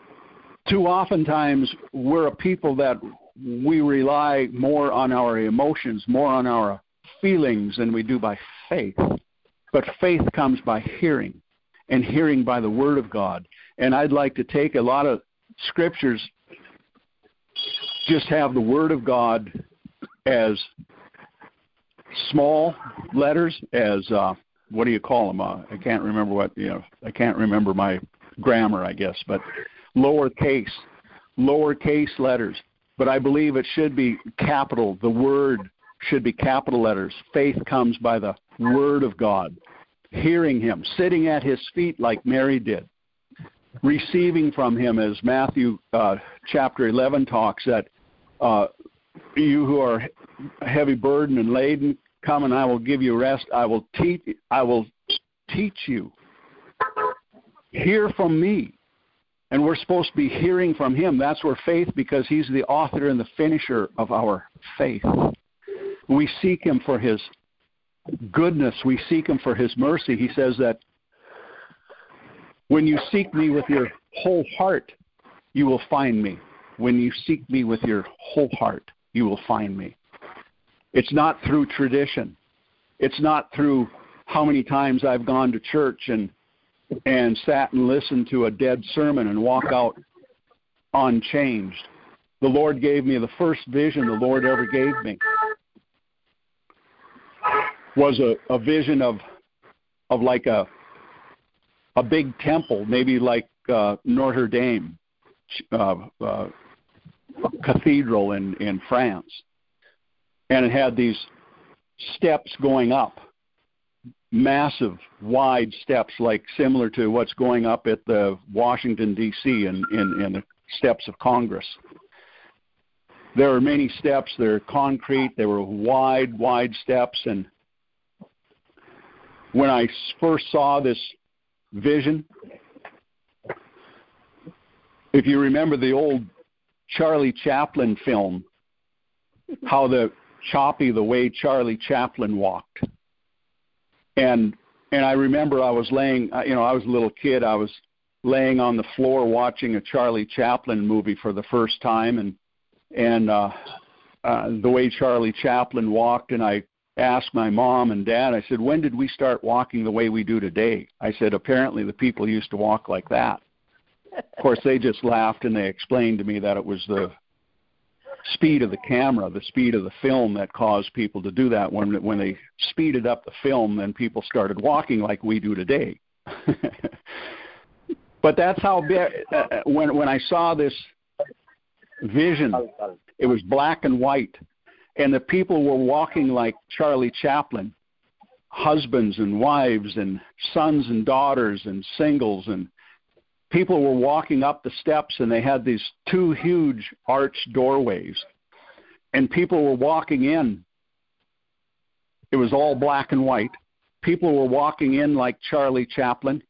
too oftentimes, we're a people that we rely more on our emotions, more on our feelings than we do by faith. But faith comes by hearing, and hearing by the Word of God. And I'd like to take a lot of scriptures, just have the Word of God as small letters, as uh, what do you call them? Uh, I can't remember what you know. I can't remember my grammar, I guess, but lowercase, lowercase letters. But I believe it should be capital. The word should be capital letters. Faith comes by the word of God, hearing Him, sitting at His feet like Mary did, receiving from Him, as Matthew uh, chapter 11 talks, that uh, you who are heavy burdened and laden, come and I will give you rest. I will teach. I will teach you Hear from me. And we're supposed to be hearing from him. That's where faith, because he's the author and the finisher of our faith. We seek him for his goodness. We seek him for his mercy. He says that when you seek me with your whole heart, you will find me. When you seek me with your whole heart, you will find me. It's not through tradition. It's not through how many times I've gone to church and and sat and listened to a dead sermon and walk out unchanged. The Lord gave me the first vision the Lord ever gave me. Was a, a vision of of like a a big temple, maybe like uh, Notre Dame uh, uh, cathedral in in France, and it had these steps going up massive, wide steps, like similar to what's going up at the Washington D.C. in, in, in the steps of Congress. There are many steps. They're concrete. They were wide, wide steps. And when I first saw this vision, if you remember the old Charlie Chaplin film, how the choppy the way Charlie Chaplin walked and and I remember I was laying, you know, I was a little kid. I was laying on the floor watching a Charlie Chaplin movie for the first time, and and uh, uh, the way Charlie Chaplin walked, and I asked my mom and dad. I said, "When did we start walking the way we do today?" I said, "Apparently the people used to walk like that." of course, they just laughed and they explained to me that it was the speed of the camera, the speed of the film that caused people to do that. When when they speeded up the film, then people started walking like we do today. but that's how uh, when when I saw this vision, it was black and white, and the people were walking like Charlie Chaplin, husbands and wives and sons and daughters and singles and people were walking up the steps and they had these two huge arched doorways. And people were walking in. It was all black and white. People were walking in like charlie chaplin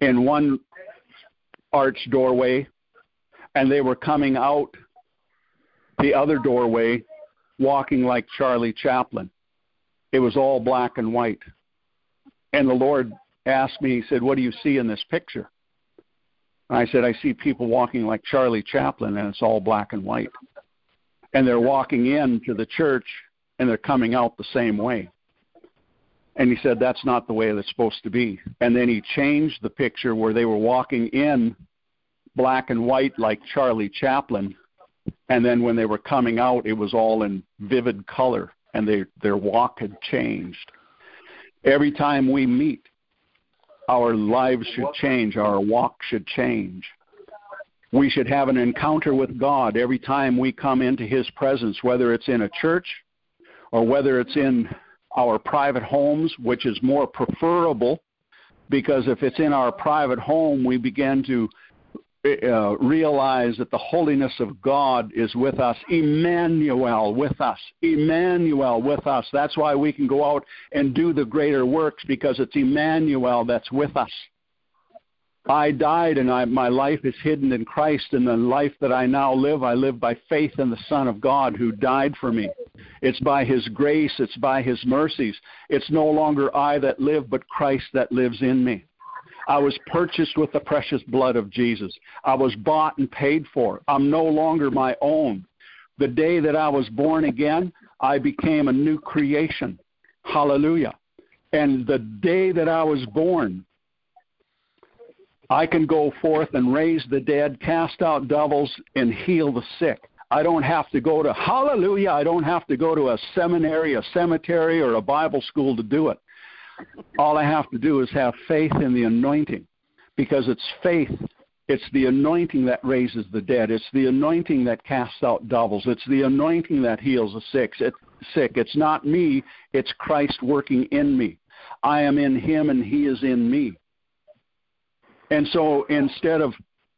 in one arched doorway. And they were coming out the other doorway walking like charlie chaplin. It was all black and white. And the lord asked me, he said, What do you see in this picture? And I said, I see people walking like Charlie Chaplin, and it's all black and white. And they're walking into the church, and they're coming out the same way. And he said, That's not the way it's supposed to be. And then he changed the picture where they were walking in black and white like Charlie Chaplin. And then when they were coming out, it was all in vivid color, and they, their walk had changed. Every time we meet, our lives should change, our walk should change. We should have an encounter with God every time we come into His presence, whether it's in a church or whether it's in our private homes, which is more preferable because if it's in our private home, we begin to uh, realize that the holiness of God is with us. Emmanuel with us. Emmanuel with us. That's why we can go out and do the greater works because it's Emmanuel that's with us. I died and I, my life is hidden in Christ, and the life that I now live, I live by faith in the Son of God who died for me. It's by His grace, it's by His mercies. It's no longer I that live, but Christ that lives in me. I was purchased with the precious blood of Jesus. I was bought and paid for. I'm no longer my own. The day that I was born again, I became a new creation. Hallelujah. And the day that I was born, I can go forth and raise the dead, cast out devils, and heal the sick. I don't have to go to, hallelujah, I don't have to go to a seminary, a cemetery, or a Bible school to do it. All I have to do is have faith in the anointing because it's faith. It's the anointing that raises the dead. It's the anointing that casts out devils. It's the anointing that heals the sick. It's, sick. It's not me, it's Christ working in me. I am in him and he is in me. And so instead of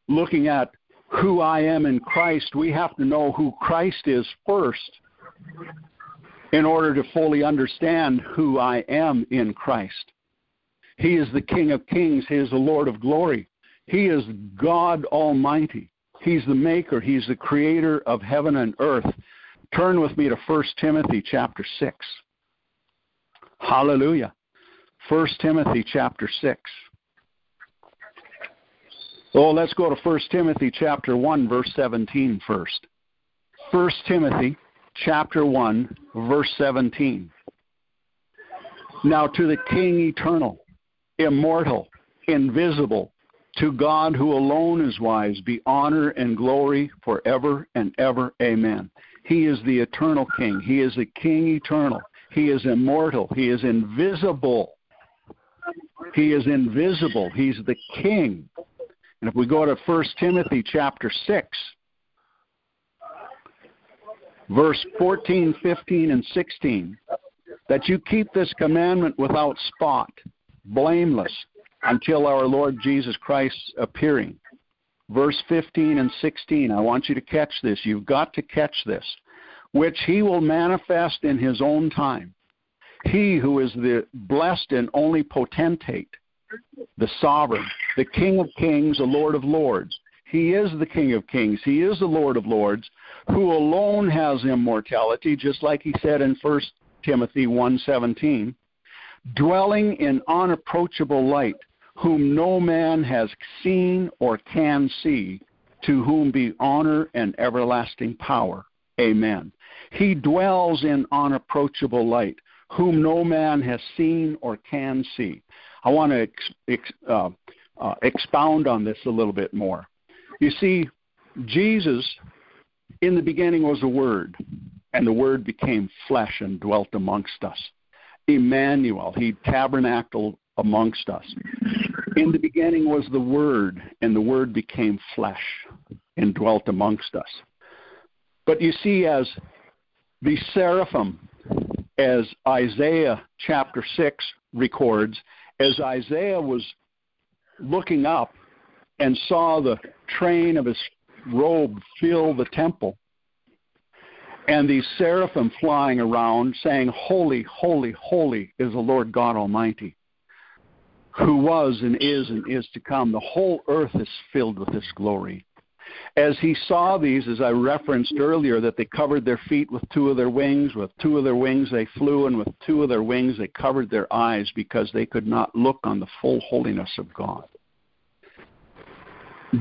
looking at who I am in Christ, we have to know who Christ is first in order to fully understand who I am in Christ. He is the King of Kings, He is the Lord of glory. He is God Almighty. He's the maker, He's the creator of heaven and earth. Turn with me to 1 Timothy chapter 6. Hallelujah. 1 Timothy chapter 6. Oh, let's go to 1 Timothy chapter 1 verse 17 first. 1 Timothy chapter 1, verse 17. Now to the King eternal, immortal, invisible, to God who alone is wise, be honor and glory forever and ever. Amen. He is the eternal King. He is the King eternal. He is immortal. He is invisible. He is invisible. He's the King. And if we go to 1 Timothy chapter 6, verse 14, 15, and 16, that you keep this commandment without spot, blameless, until our Lord Jesus Christ's appearing. Verse 15 and 16, I want you to catch this. You've got to catch this. Which he will manifest in his own time. He who is the blessed and only potentate, the sovereign, the King of kings, the Lord of lords. He is the King of kings. He is the Lord of lords who alone has immortality, just like he said in 1 Timothy 1:17, dwelling in unapproachable light, whom no man has seen or can see, to whom be honor and everlasting power. Amen. He dwells in unapproachable light, whom no man has seen or can see. I want to ex, ex, uh, uh, expound on this a little bit more. You see, Jesus, in the beginning was the Word, and the Word became flesh and dwelt amongst us. Emmanuel, he tabernacled amongst us. In the beginning was the Word, and the Word became flesh and dwelt amongst us. But you see, as the seraphim, as Isaiah chapter 6 records, as Isaiah was looking up and saw the train of his robe fill the temple, and these seraphim flying around saying, Holy, holy, holy is the Lord God Almighty, who was and is and is to come. The whole earth is filled with his glory. As he saw these, as I referenced earlier, that they covered their feet with two of their wings, with two of their wings they flew, and with two of their wings they covered their eyes because they could not look on the full holiness of God.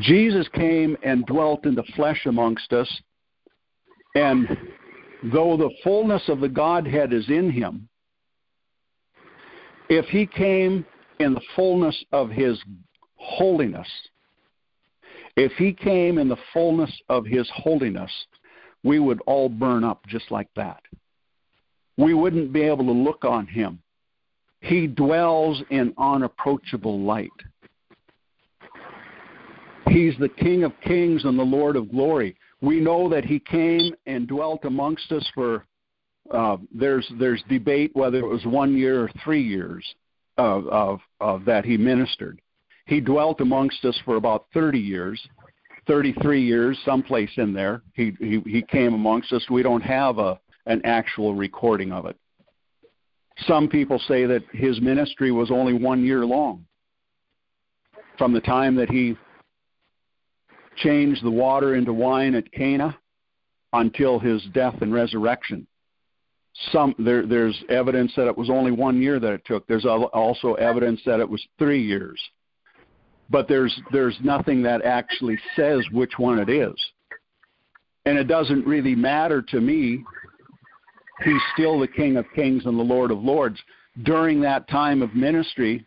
Jesus came and dwelt in the flesh amongst us, and though the fullness of the Godhead is in him, if he came in the fullness of his holiness, if he came in the fullness of his holiness, we would all burn up just like that. We wouldn't be able to look on him. He dwells in unapproachable light. He's the King of kings and the Lord of glory. We know that he came and dwelt amongst us for uh, there's there's debate whether it was one year or three years of, of, of that he ministered. He dwelt amongst us for about 30 years, 33 years, someplace in there. He, he, he came amongst us. We don't have a, an actual recording of it. Some people say that his ministry was only one year long. From the time that he changed the water into wine at Cana until his death and resurrection. Some there, there's evidence that it was only one year that it took. There's also evidence that it was three years but there's there's nothing that actually says which one it is. And it doesn't really matter to me. He's still the King of Kings and the Lord of Lords. During that time of ministry,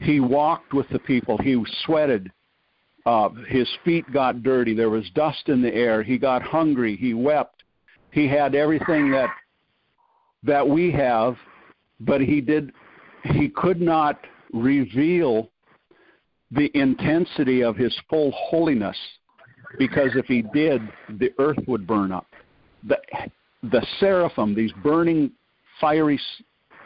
he walked with the people. He sweated. Uh, his feet got dirty. There was dust in the air. He got hungry. He wept. He had everything that that we have, but he did. He could not reveal the intensity of his full holiness because if he did, the earth would burn up. The, the seraphim, these burning, fiery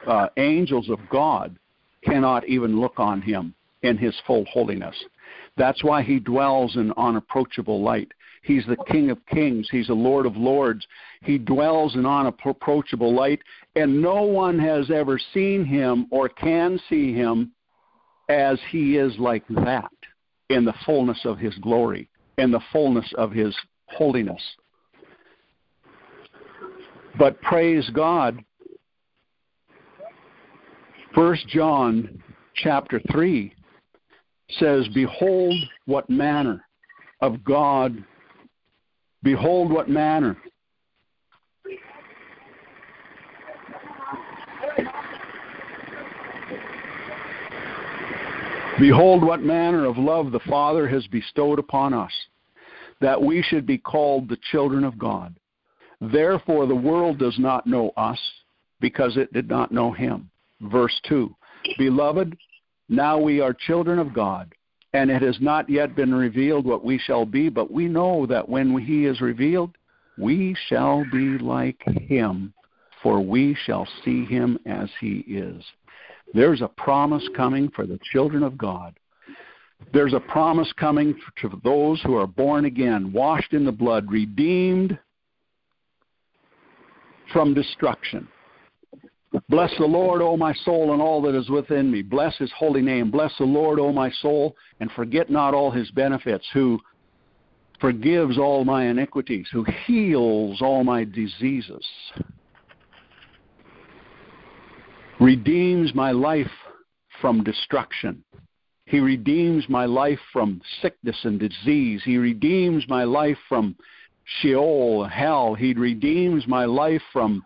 uh, angels of God, cannot even look on him in his full holiness. That's why he dwells in unapproachable light. He's the King of Kings. He's the Lord of Lords. He dwells in unapproachable light, and no one has ever seen him or can see him as he is like that in the fullness of his glory, in the fullness of his holiness. But praise God, First John chapter 3 says, Behold what manner of God, behold what manner Behold, what manner of love the Father has bestowed upon us, that we should be called the children of God. Therefore, the world does not know us, because it did not know him. Verse 2 Beloved, now we are children of God, and it has not yet been revealed what we shall be, but we know that when he is revealed, we shall be like him, for we shall see him as he is. There's a promise coming for the children of God. There's a promise coming to those who are born again, washed in the blood, redeemed from destruction. Bless the Lord, O my soul, and all that is within me. Bless his holy name. Bless the Lord, O my soul, and forget not all his benefits, who forgives all my iniquities, who heals all my diseases redeems my life from destruction. He redeems my life from sickness and disease. He redeems my life from Sheol, hell. He redeems my life from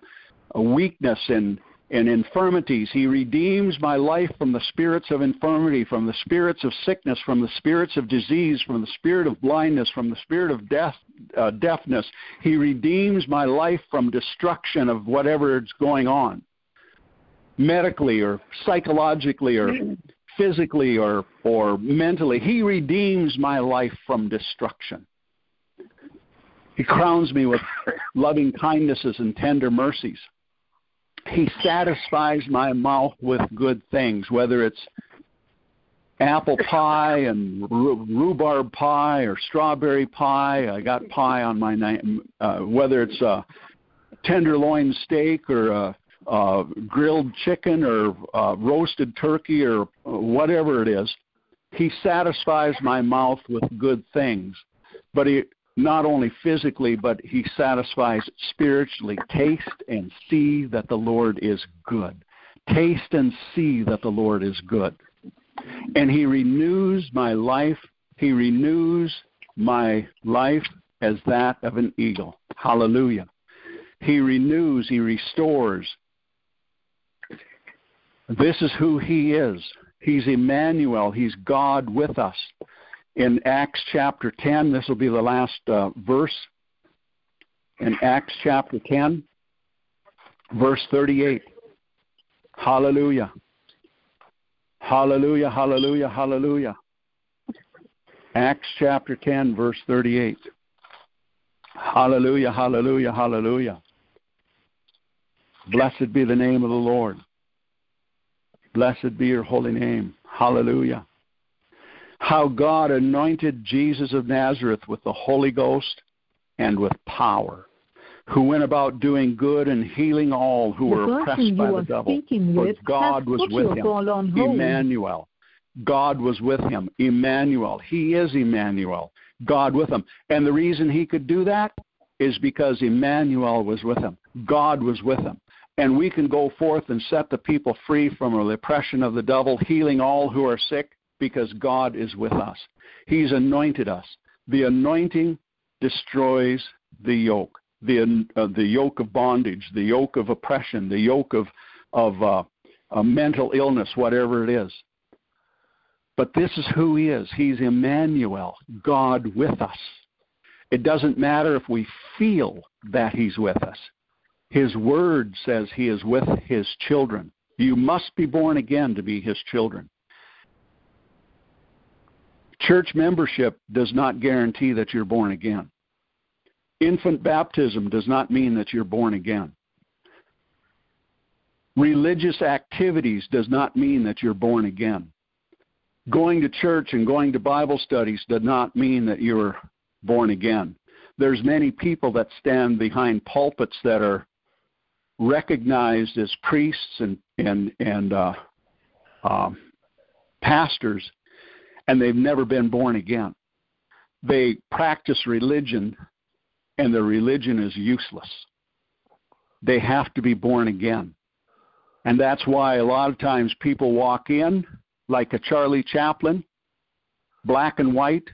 weakness and and infirmities. He redeems my life from the spirits of infirmity, from the spirits of sickness, from the spirits of disease, from the spirit of blindness, from the spirit of death, uh, deafness. He redeems my life from destruction of whatever is going on, medically or psychologically or physically or, or mentally. He redeems my life from destruction. He crowns me with loving kindnesses and tender mercies. He satisfies my mouth with good things, whether it's apple pie and rhubarb pie or strawberry pie. I got pie on my name. Uh, whether it's a tenderloin steak or a, a grilled chicken or a roasted turkey or whatever it is, he satisfies my mouth with good things. But he not only physically, but he satisfies spiritually. Taste and see that the Lord is good. Taste and see that the Lord is good. And he renews my life. He renews my life as that of an eagle. Hallelujah. He renews, he restores. This is who he is. He's Emmanuel. He's God with us in Acts chapter 10. This will be the last uh, verse. In Acts chapter 10, verse 38. Hallelujah. Hallelujah, hallelujah, hallelujah. Acts chapter 10, verse 38. Hallelujah, hallelujah, hallelujah. Blessed be the name of the Lord. Blessed be your holy name. Hallelujah how God anointed Jesus of Nazareth with the Holy Ghost and with power, who went about doing good and healing all who the were oppressed by the devil. For God was with him. Emmanuel. God was with him. Emmanuel. He is Emmanuel. God with him. And the reason he could do that is because Emmanuel was with him. God was with him. And we can go forth and set the people free from the oppression of the devil, healing all who are sick, because God is with us. He's anointed us. The anointing destroys the yoke, the, uh, the yoke of bondage, the yoke of oppression, the yoke of, of uh, mental illness, whatever it is. But this is who He is. He's Emmanuel, God with us. It doesn't matter if we feel that He's with us. His word says He is with His children. You must be born again to be His children. Church membership does not guarantee that you're born again. Infant baptism does not mean that you're born again. Religious activities does not mean that you're born again. Going to church and going to Bible studies does not mean that you're born again. There's many people that stand behind pulpits that are recognized as priests and and and uh, uh, pastors and they've never been born again. They practice religion, and their religion is useless. They have to be born again. And that's why a lot of times people walk in like a Charlie Chaplin, black and white,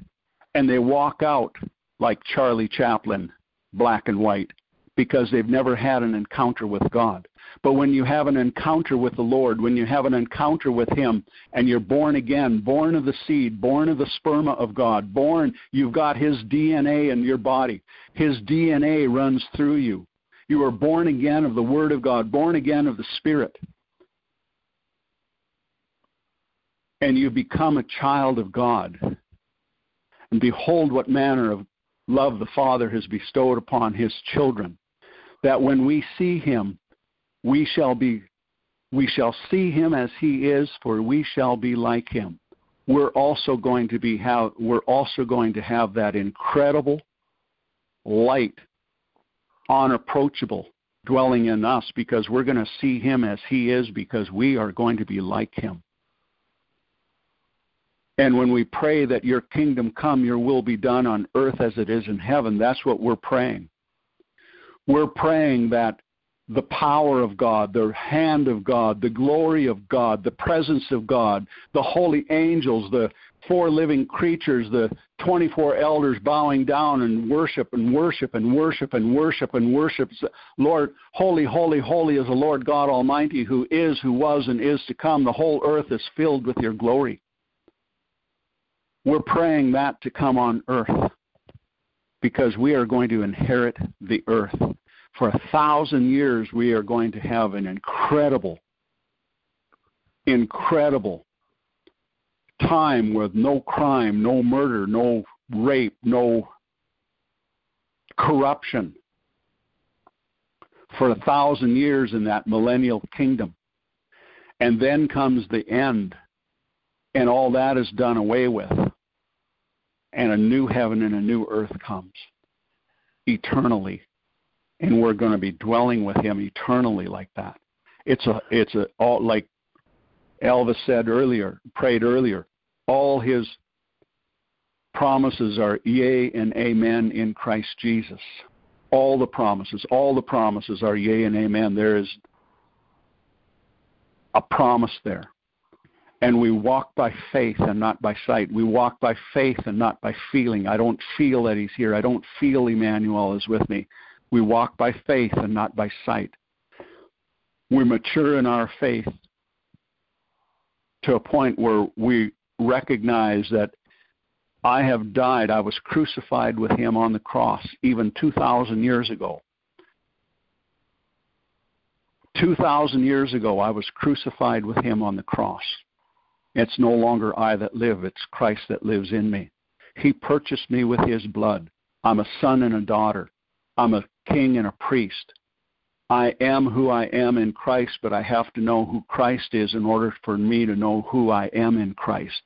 and they walk out like Charlie Chaplin, black and white, because they've never had an encounter with God. But when you have an encounter with the Lord, when you have an encounter with Him, and you're born again, born of the seed, born of the sperma of God, born, you've got His DNA in your body. His DNA runs through you. You are born again of the Word of God, born again of the Spirit. And you become a child of God. And behold, what manner of love the Father has bestowed upon His children, that when we see Him, we shall be we shall see him as he is for we shall be like him. We're also going to be have we're also going to have that incredible light unapproachable dwelling in us because we're going to see him as he is because we are going to be like him. And when we pray that your kingdom come your will be done on earth as it is in heaven that's what we're praying we're praying that the power of God, the hand of God, the glory of God, the presence of God, the holy angels, the four living creatures, the 24 elders bowing down and worship and worship and worship and worship and worship. Lord, holy, holy, holy is the Lord God Almighty who is, who was, and is to come. The whole earth is filled with your glory. We're praying that to come on earth because we are going to inherit the earth for a thousand years, we are going to have an incredible, incredible time with no crime, no murder, no rape, no corruption for a thousand years in that millennial kingdom. And then comes the end, and all that is done away with. And a new heaven and a new earth comes eternally and we're going to be dwelling with him eternally like that. It's a it's a all like Elvis said earlier, prayed earlier, all his promises are yea and amen in Christ Jesus. All the promises, all the promises are yea and amen. There is a promise there. And we walk by faith and not by sight. We walk by faith and not by feeling. I don't feel that he's here. I don't feel Emmanuel is with me. We walk by faith and not by sight. We mature in our faith to a point where we recognize that I have died. I was crucified with him on the cross even 2,000 years ago. 2,000 years ago, I was crucified with him on the cross. It's no longer I that live, it's Christ that lives in me. He purchased me with his blood. I'm a son and a daughter. I'm a king and a priest. I am who I am in Christ, but I have to know who Christ is in order for me to know who I am in Christ.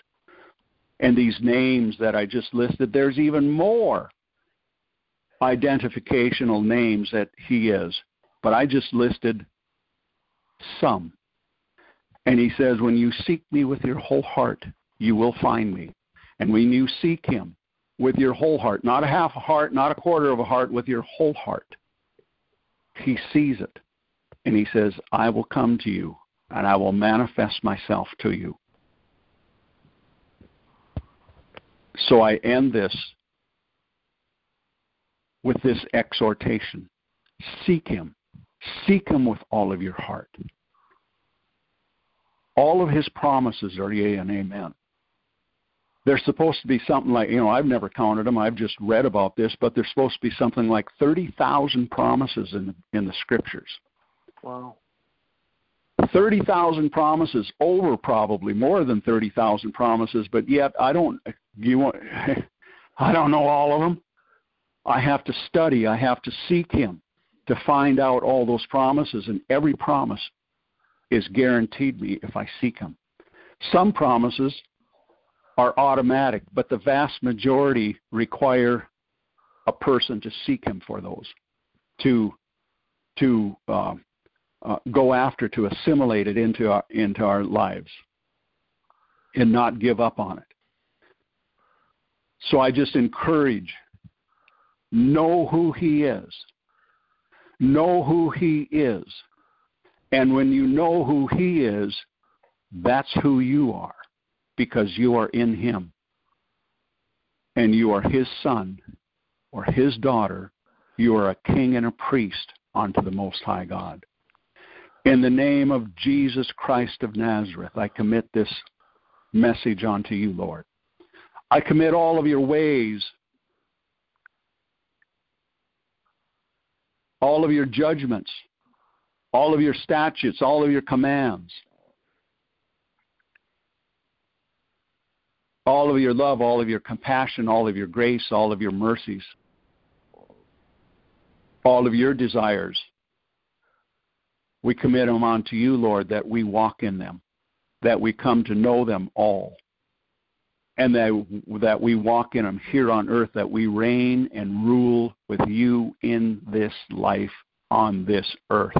And these names that I just listed, there's even more identificational names that he is. But I just listed some. And he says, When you seek me with your whole heart, you will find me. And when you seek him, with your whole heart, not a half a heart, not a quarter of a heart, with your whole heart. He sees it. And he says, I will come to you and I will manifest myself to you. So I end this with this exhortation seek him. Seek him with all of your heart. All of his promises are yea and amen there's supposed to be something like, you know, I've never counted them. I've just read about this, but there's supposed to be something like 30,000 promises in in the scriptures. Wow. 30,000 promises over probably more than 30,000 promises, but yet I don't you want I don't know all of them. I have to study, I have to seek him to find out all those promises and every promise is guaranteed me if I seek him. Some promises are automatic, but the vast majority require a person to seek Him for those, to to uh, uh, go after, to assimilate it into our into our lives, and not give up on it. So I just encourage: know who He is, know who He is, and when you know who He is, that's who you are because you are in Him. And you are His son or His daughter. You are a king and a priest unto the Most High God. In the name of Jesus Christ of Nazareth, I commit this message unto you, Lord. I commit all of your ways, all of your judgments, all of your statutes, all of your commands, all of your love, all of your compassion, all of your grace, all of your mercies, all of your desires. We commit them unto you, Lord, that we walk in them, that we come to know them all, and that, that we walk in them here on earth, that we reign and rule with you in this life on this earth,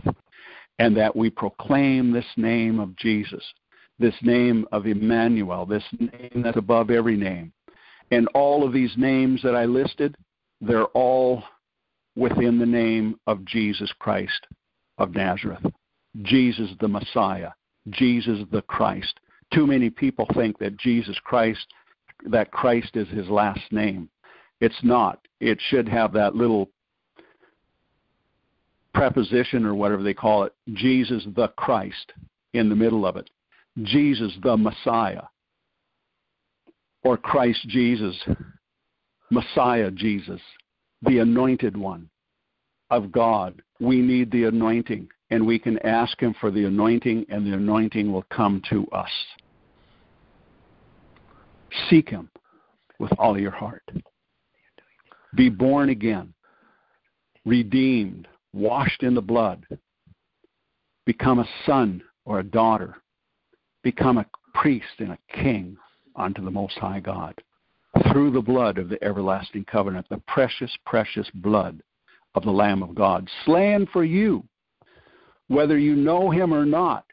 and that we proclaim this name of Jesus this name of Emmanuel, this name that's above every name. And all of these names that I listed, they're all within the name of Jesus Christ. of Nazareth, Jesus the Messiah, Jesus the Christ. Too many people think that Jesus Christ, that Christ is his last name. It's not. It should have that little preposition or whatever they call it, Jesus the Christ, in the middle of it. Jesus the Messiah. Or Christ Jesus, Messiah Jesus, the anointed one of God. We need the anointing, and we can ask Him for the anointing, and the anointing will come to us. Seek Him with all your heart. Be born again, redeemed, washed in the blood. Become a son or a daughter. Become a priest and a king unto the Most High God through the blood of the everlasting covenant, the precious, precious blood of the Lamb of God, slain for you, whether you know him or not.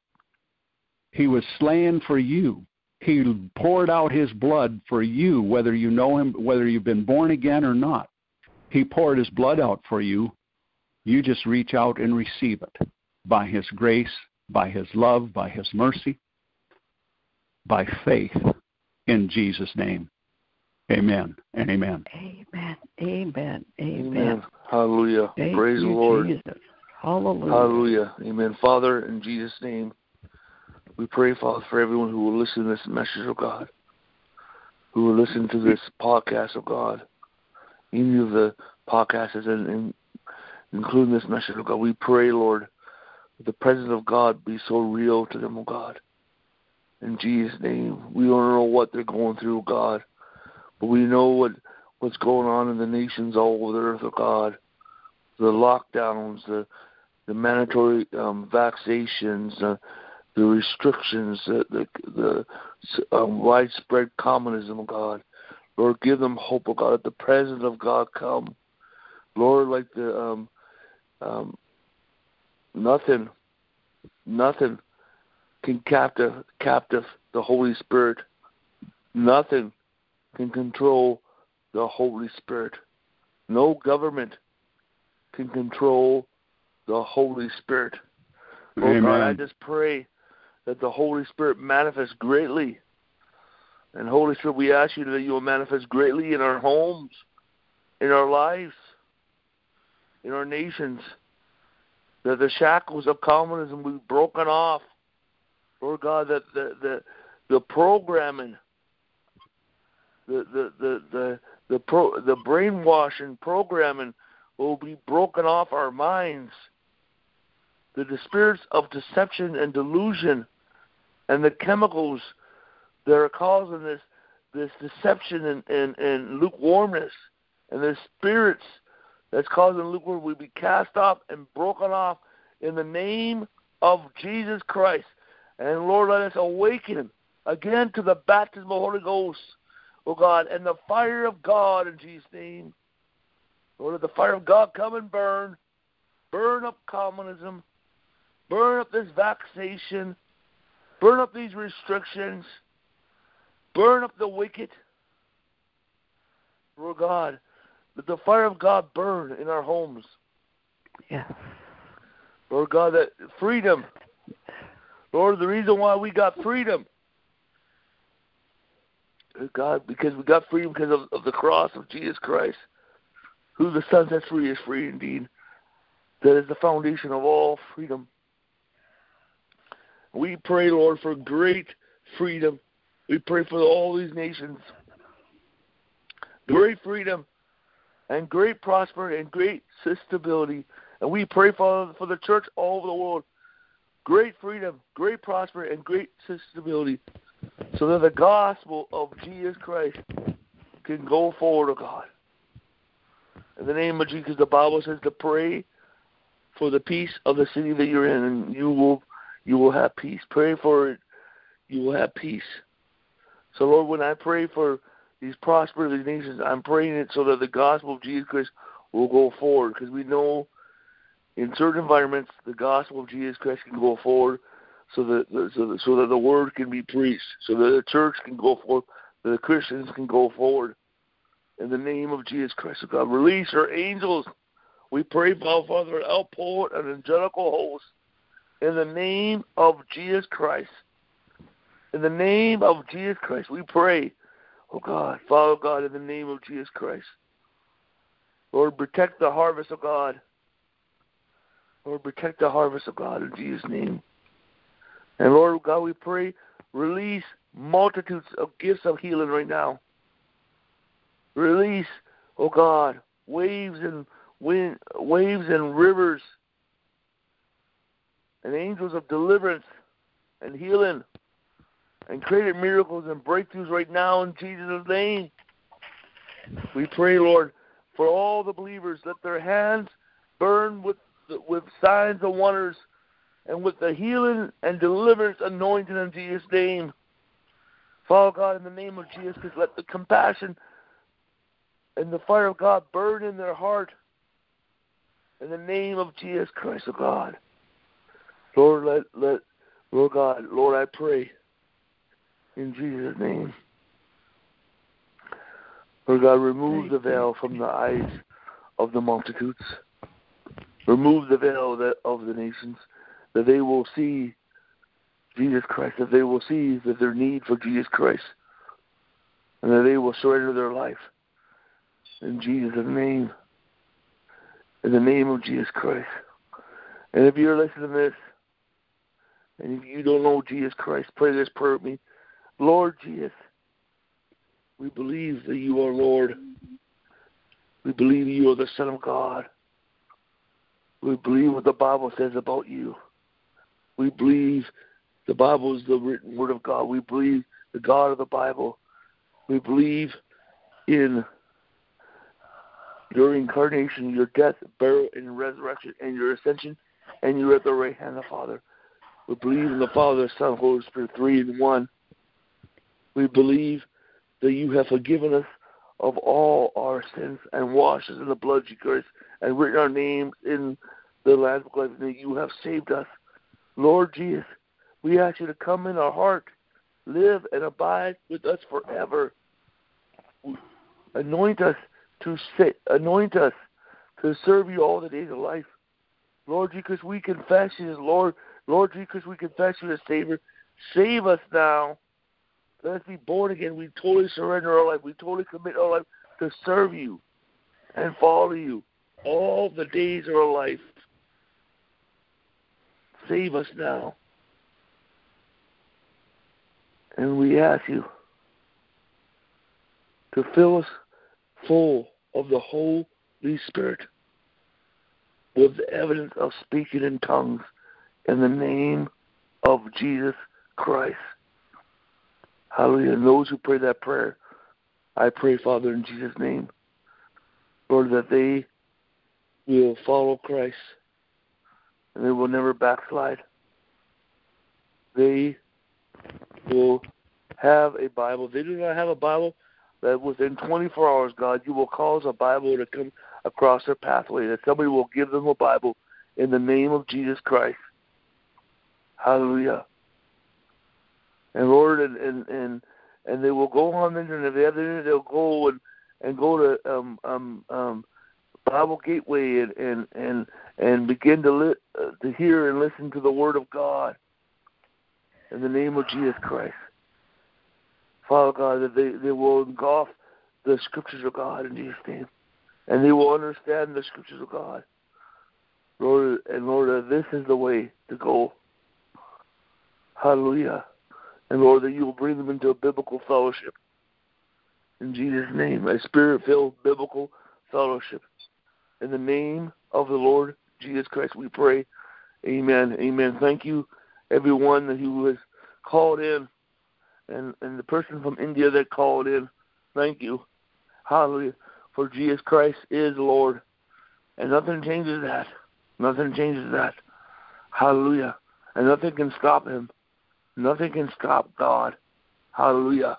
He was slain for you. He poured out his blood for you, whether you know him, whether you've been born again or not. He poured his blood out for you. You just reach out and receive it by his grace, by his love, by his mercy, by faith in Jesus' name. Amen and amen. Amen. Amen. Amen. Amen. Hallelujah. Thank Praise you, the Lord. Jesus. Hallelujah. Hallelujah. Amen. Father, in Jesus' name, we pray, Father, for everyone who will listen to this message of God, who will listen to this podcast of God, any of the podcasts, and, and including this message of God. We pray, Lord, that the presence of God be so real to them, oh God. In Jesus' name, we don't know what they're going through, God, but we know what what's going on in the nations all over the earth, oh God. The lockdowns, the the mandatory um, vaccinations, uh, the restrictions, the the, the um, widespread communism, oh God. Lord, give them hope, oh God. The presence of God come. Lord, like the um, um, nothing, nothing can captive captive the Holy Spirit. Nothing can control the Holy Spirit. No government can control the Holy Spirit. Lord God, I just pray that the Holy Spirit manifests greatly. And Holy Spirit, we ask you that you will manifest greatly in our homes, in our lives, in our nations. That the shackles of communism will be broken off. Lord God, that the the, the programming, the the the the the, pro, the brainwashing programming will be broken off our minds. That the spirits of deception and delusion and the chemicals that are causing this this deception and, and, and lukewarmness and the spirits that's causing lukewarm will be cast off and broken off in the name of Jesus Christ. And Lord, let us awaken again to the baptism of the Holy Ghost, oh God, and the fire of God in Jesus' name. Lord, let the fire of God come and burn. Burn up communism. Burn up this vaccination. Burn up these restrictions. Burn up the wicked. Lord God, let the fire of God burn in our homes. Yes. Lord God, that freedom. Lord, the reason why we got freedom. God, because we got freedom because of, of the cross of Jesus Christ. Who the Son sets free is free indeed. That is the foundation of all freedom. We pray, Lord, for great freedom. We pray for all these nations. Great freedom and great prosperity and great stability. And we pray for, for the church all over the world. Great freedom, great prosperity, and great stability. So that the gospel of Jesus Christ can go forward, oh God. In the name of Jesus, the Bible says to pray for the peace of the city that you're in, and you will you will have peace. Pray for it, you will have peace. So Lord, when I pray for these prosperous nations, I'm praying it so that the gospel of Jesus Christ will go forward, because we know in certain environments the gospel of Jesus Christ can go forward, so that so that, so that the word can be preached, so that the church can go forward, that the Christians can go forward. In the name of Jesus Christ, oh God, release our angels We pray, Father, an outpour an angelical host in the name of Jesus Christ. In the name of Jesus Christ, we pray, oh God, Father God, in the name of Jesus Christ. Lord, protect the harvest of God. Lord, protect the harvest of God in Jesus' name. And Lord oh, God, we pray, release multitudes of gifts of healing right now. Release, oh God, waves and wind, waves and rivers, and angels of deliverance and healing, and created miracles and breakthroughs right now in Jesus' name. We pray, Lord, for all the believers, let their hands burn with with signs and wonders and with the healing and deliverance anointing in Jesus' name. Father God, in the name of Jesus, let the compassion and the fire of God burn in their heart. In the name of Jesus Christ, of oh God. Lord, let, let, Lord God, Lord, I pray in Jesus' name. Lord God, remove the veil from the eyes of the multitudes. Remove the veil of the nations, that they will see Jesus Christ, that they will see that their need for Jesus Christ, and that they will surrender their life in Jesus' name. In the name of Jesus Christ. And if you're listening to this, and if you don't know Jesus Christ, pray this prayer with me. Lord Jesus, we believe that you are Lord. We believe you are the Son of God. We believe what the Bible says about you. We believe the Bible is the written word of God. We believe the God of the Bible. We believe in your incarnation, your death, burial, and resurrection, and your ascension, and you're at the right hand of the Father. We believe in the Father, Son, Holy Spirit, three in one. We believe that you have forgiven us of all our sins and washed us in the blood of Jesus and written our names in the Lamb's Book of that you have saved us. Lord Jesus, we ask you to come in our heart, live and abide with us forever. Anoint us to sit, anoint us to serve you all the days of life. Lord, Jesus, we confess you as Lord, Lord, Jesus, we confess you as Savior, save us now. Let us be born again. We totally surrender our life. We totally commit our life to serve you and follow you all the days of our life. Save us now. And we ask you to fill us full of the Holy Spirit with the evidence of speaking in tongues in the name of Jesus Christ. Hallelujah. And those who pray that prayer, I pray, Father, in Jesus' name, Lord, that they will follow Christ and they will never backslide. They will have a Bible. They do not have a Bible that within 24 hours, God, you will cause a Bible to come across their pathway, that somebody will give them a Bible in the name of Jesus Christ. Hallelujah. And Lord, and and and, and they will go on the internet. They they'll go and and go to um um um Bible Gateway and and and and begin to li- uh, to hear and listen to the Word of God in the name of Jesus Christ. Father God, that they, they will engulf the scriptures of God in Jesus' name. And they will understand the scriptures of God. Lord, and Lord, this is the way to go. Hallelujah. And Lord, that you will bring them into a biblical fellowship. In Jesus' name, a spirit filled biblical fellowship. In the name of the Lord Jesus Christ, we pray. Amen. Amen. Thank you, everyone that who has called in and and the person from India that called in. Thank you, Hallelujah, for Jesus Christ is Lord, and nothing changes that. Nothing changes that. Hallelujah, and nothing can stop Him. Nothing can stop God. Hallelujah.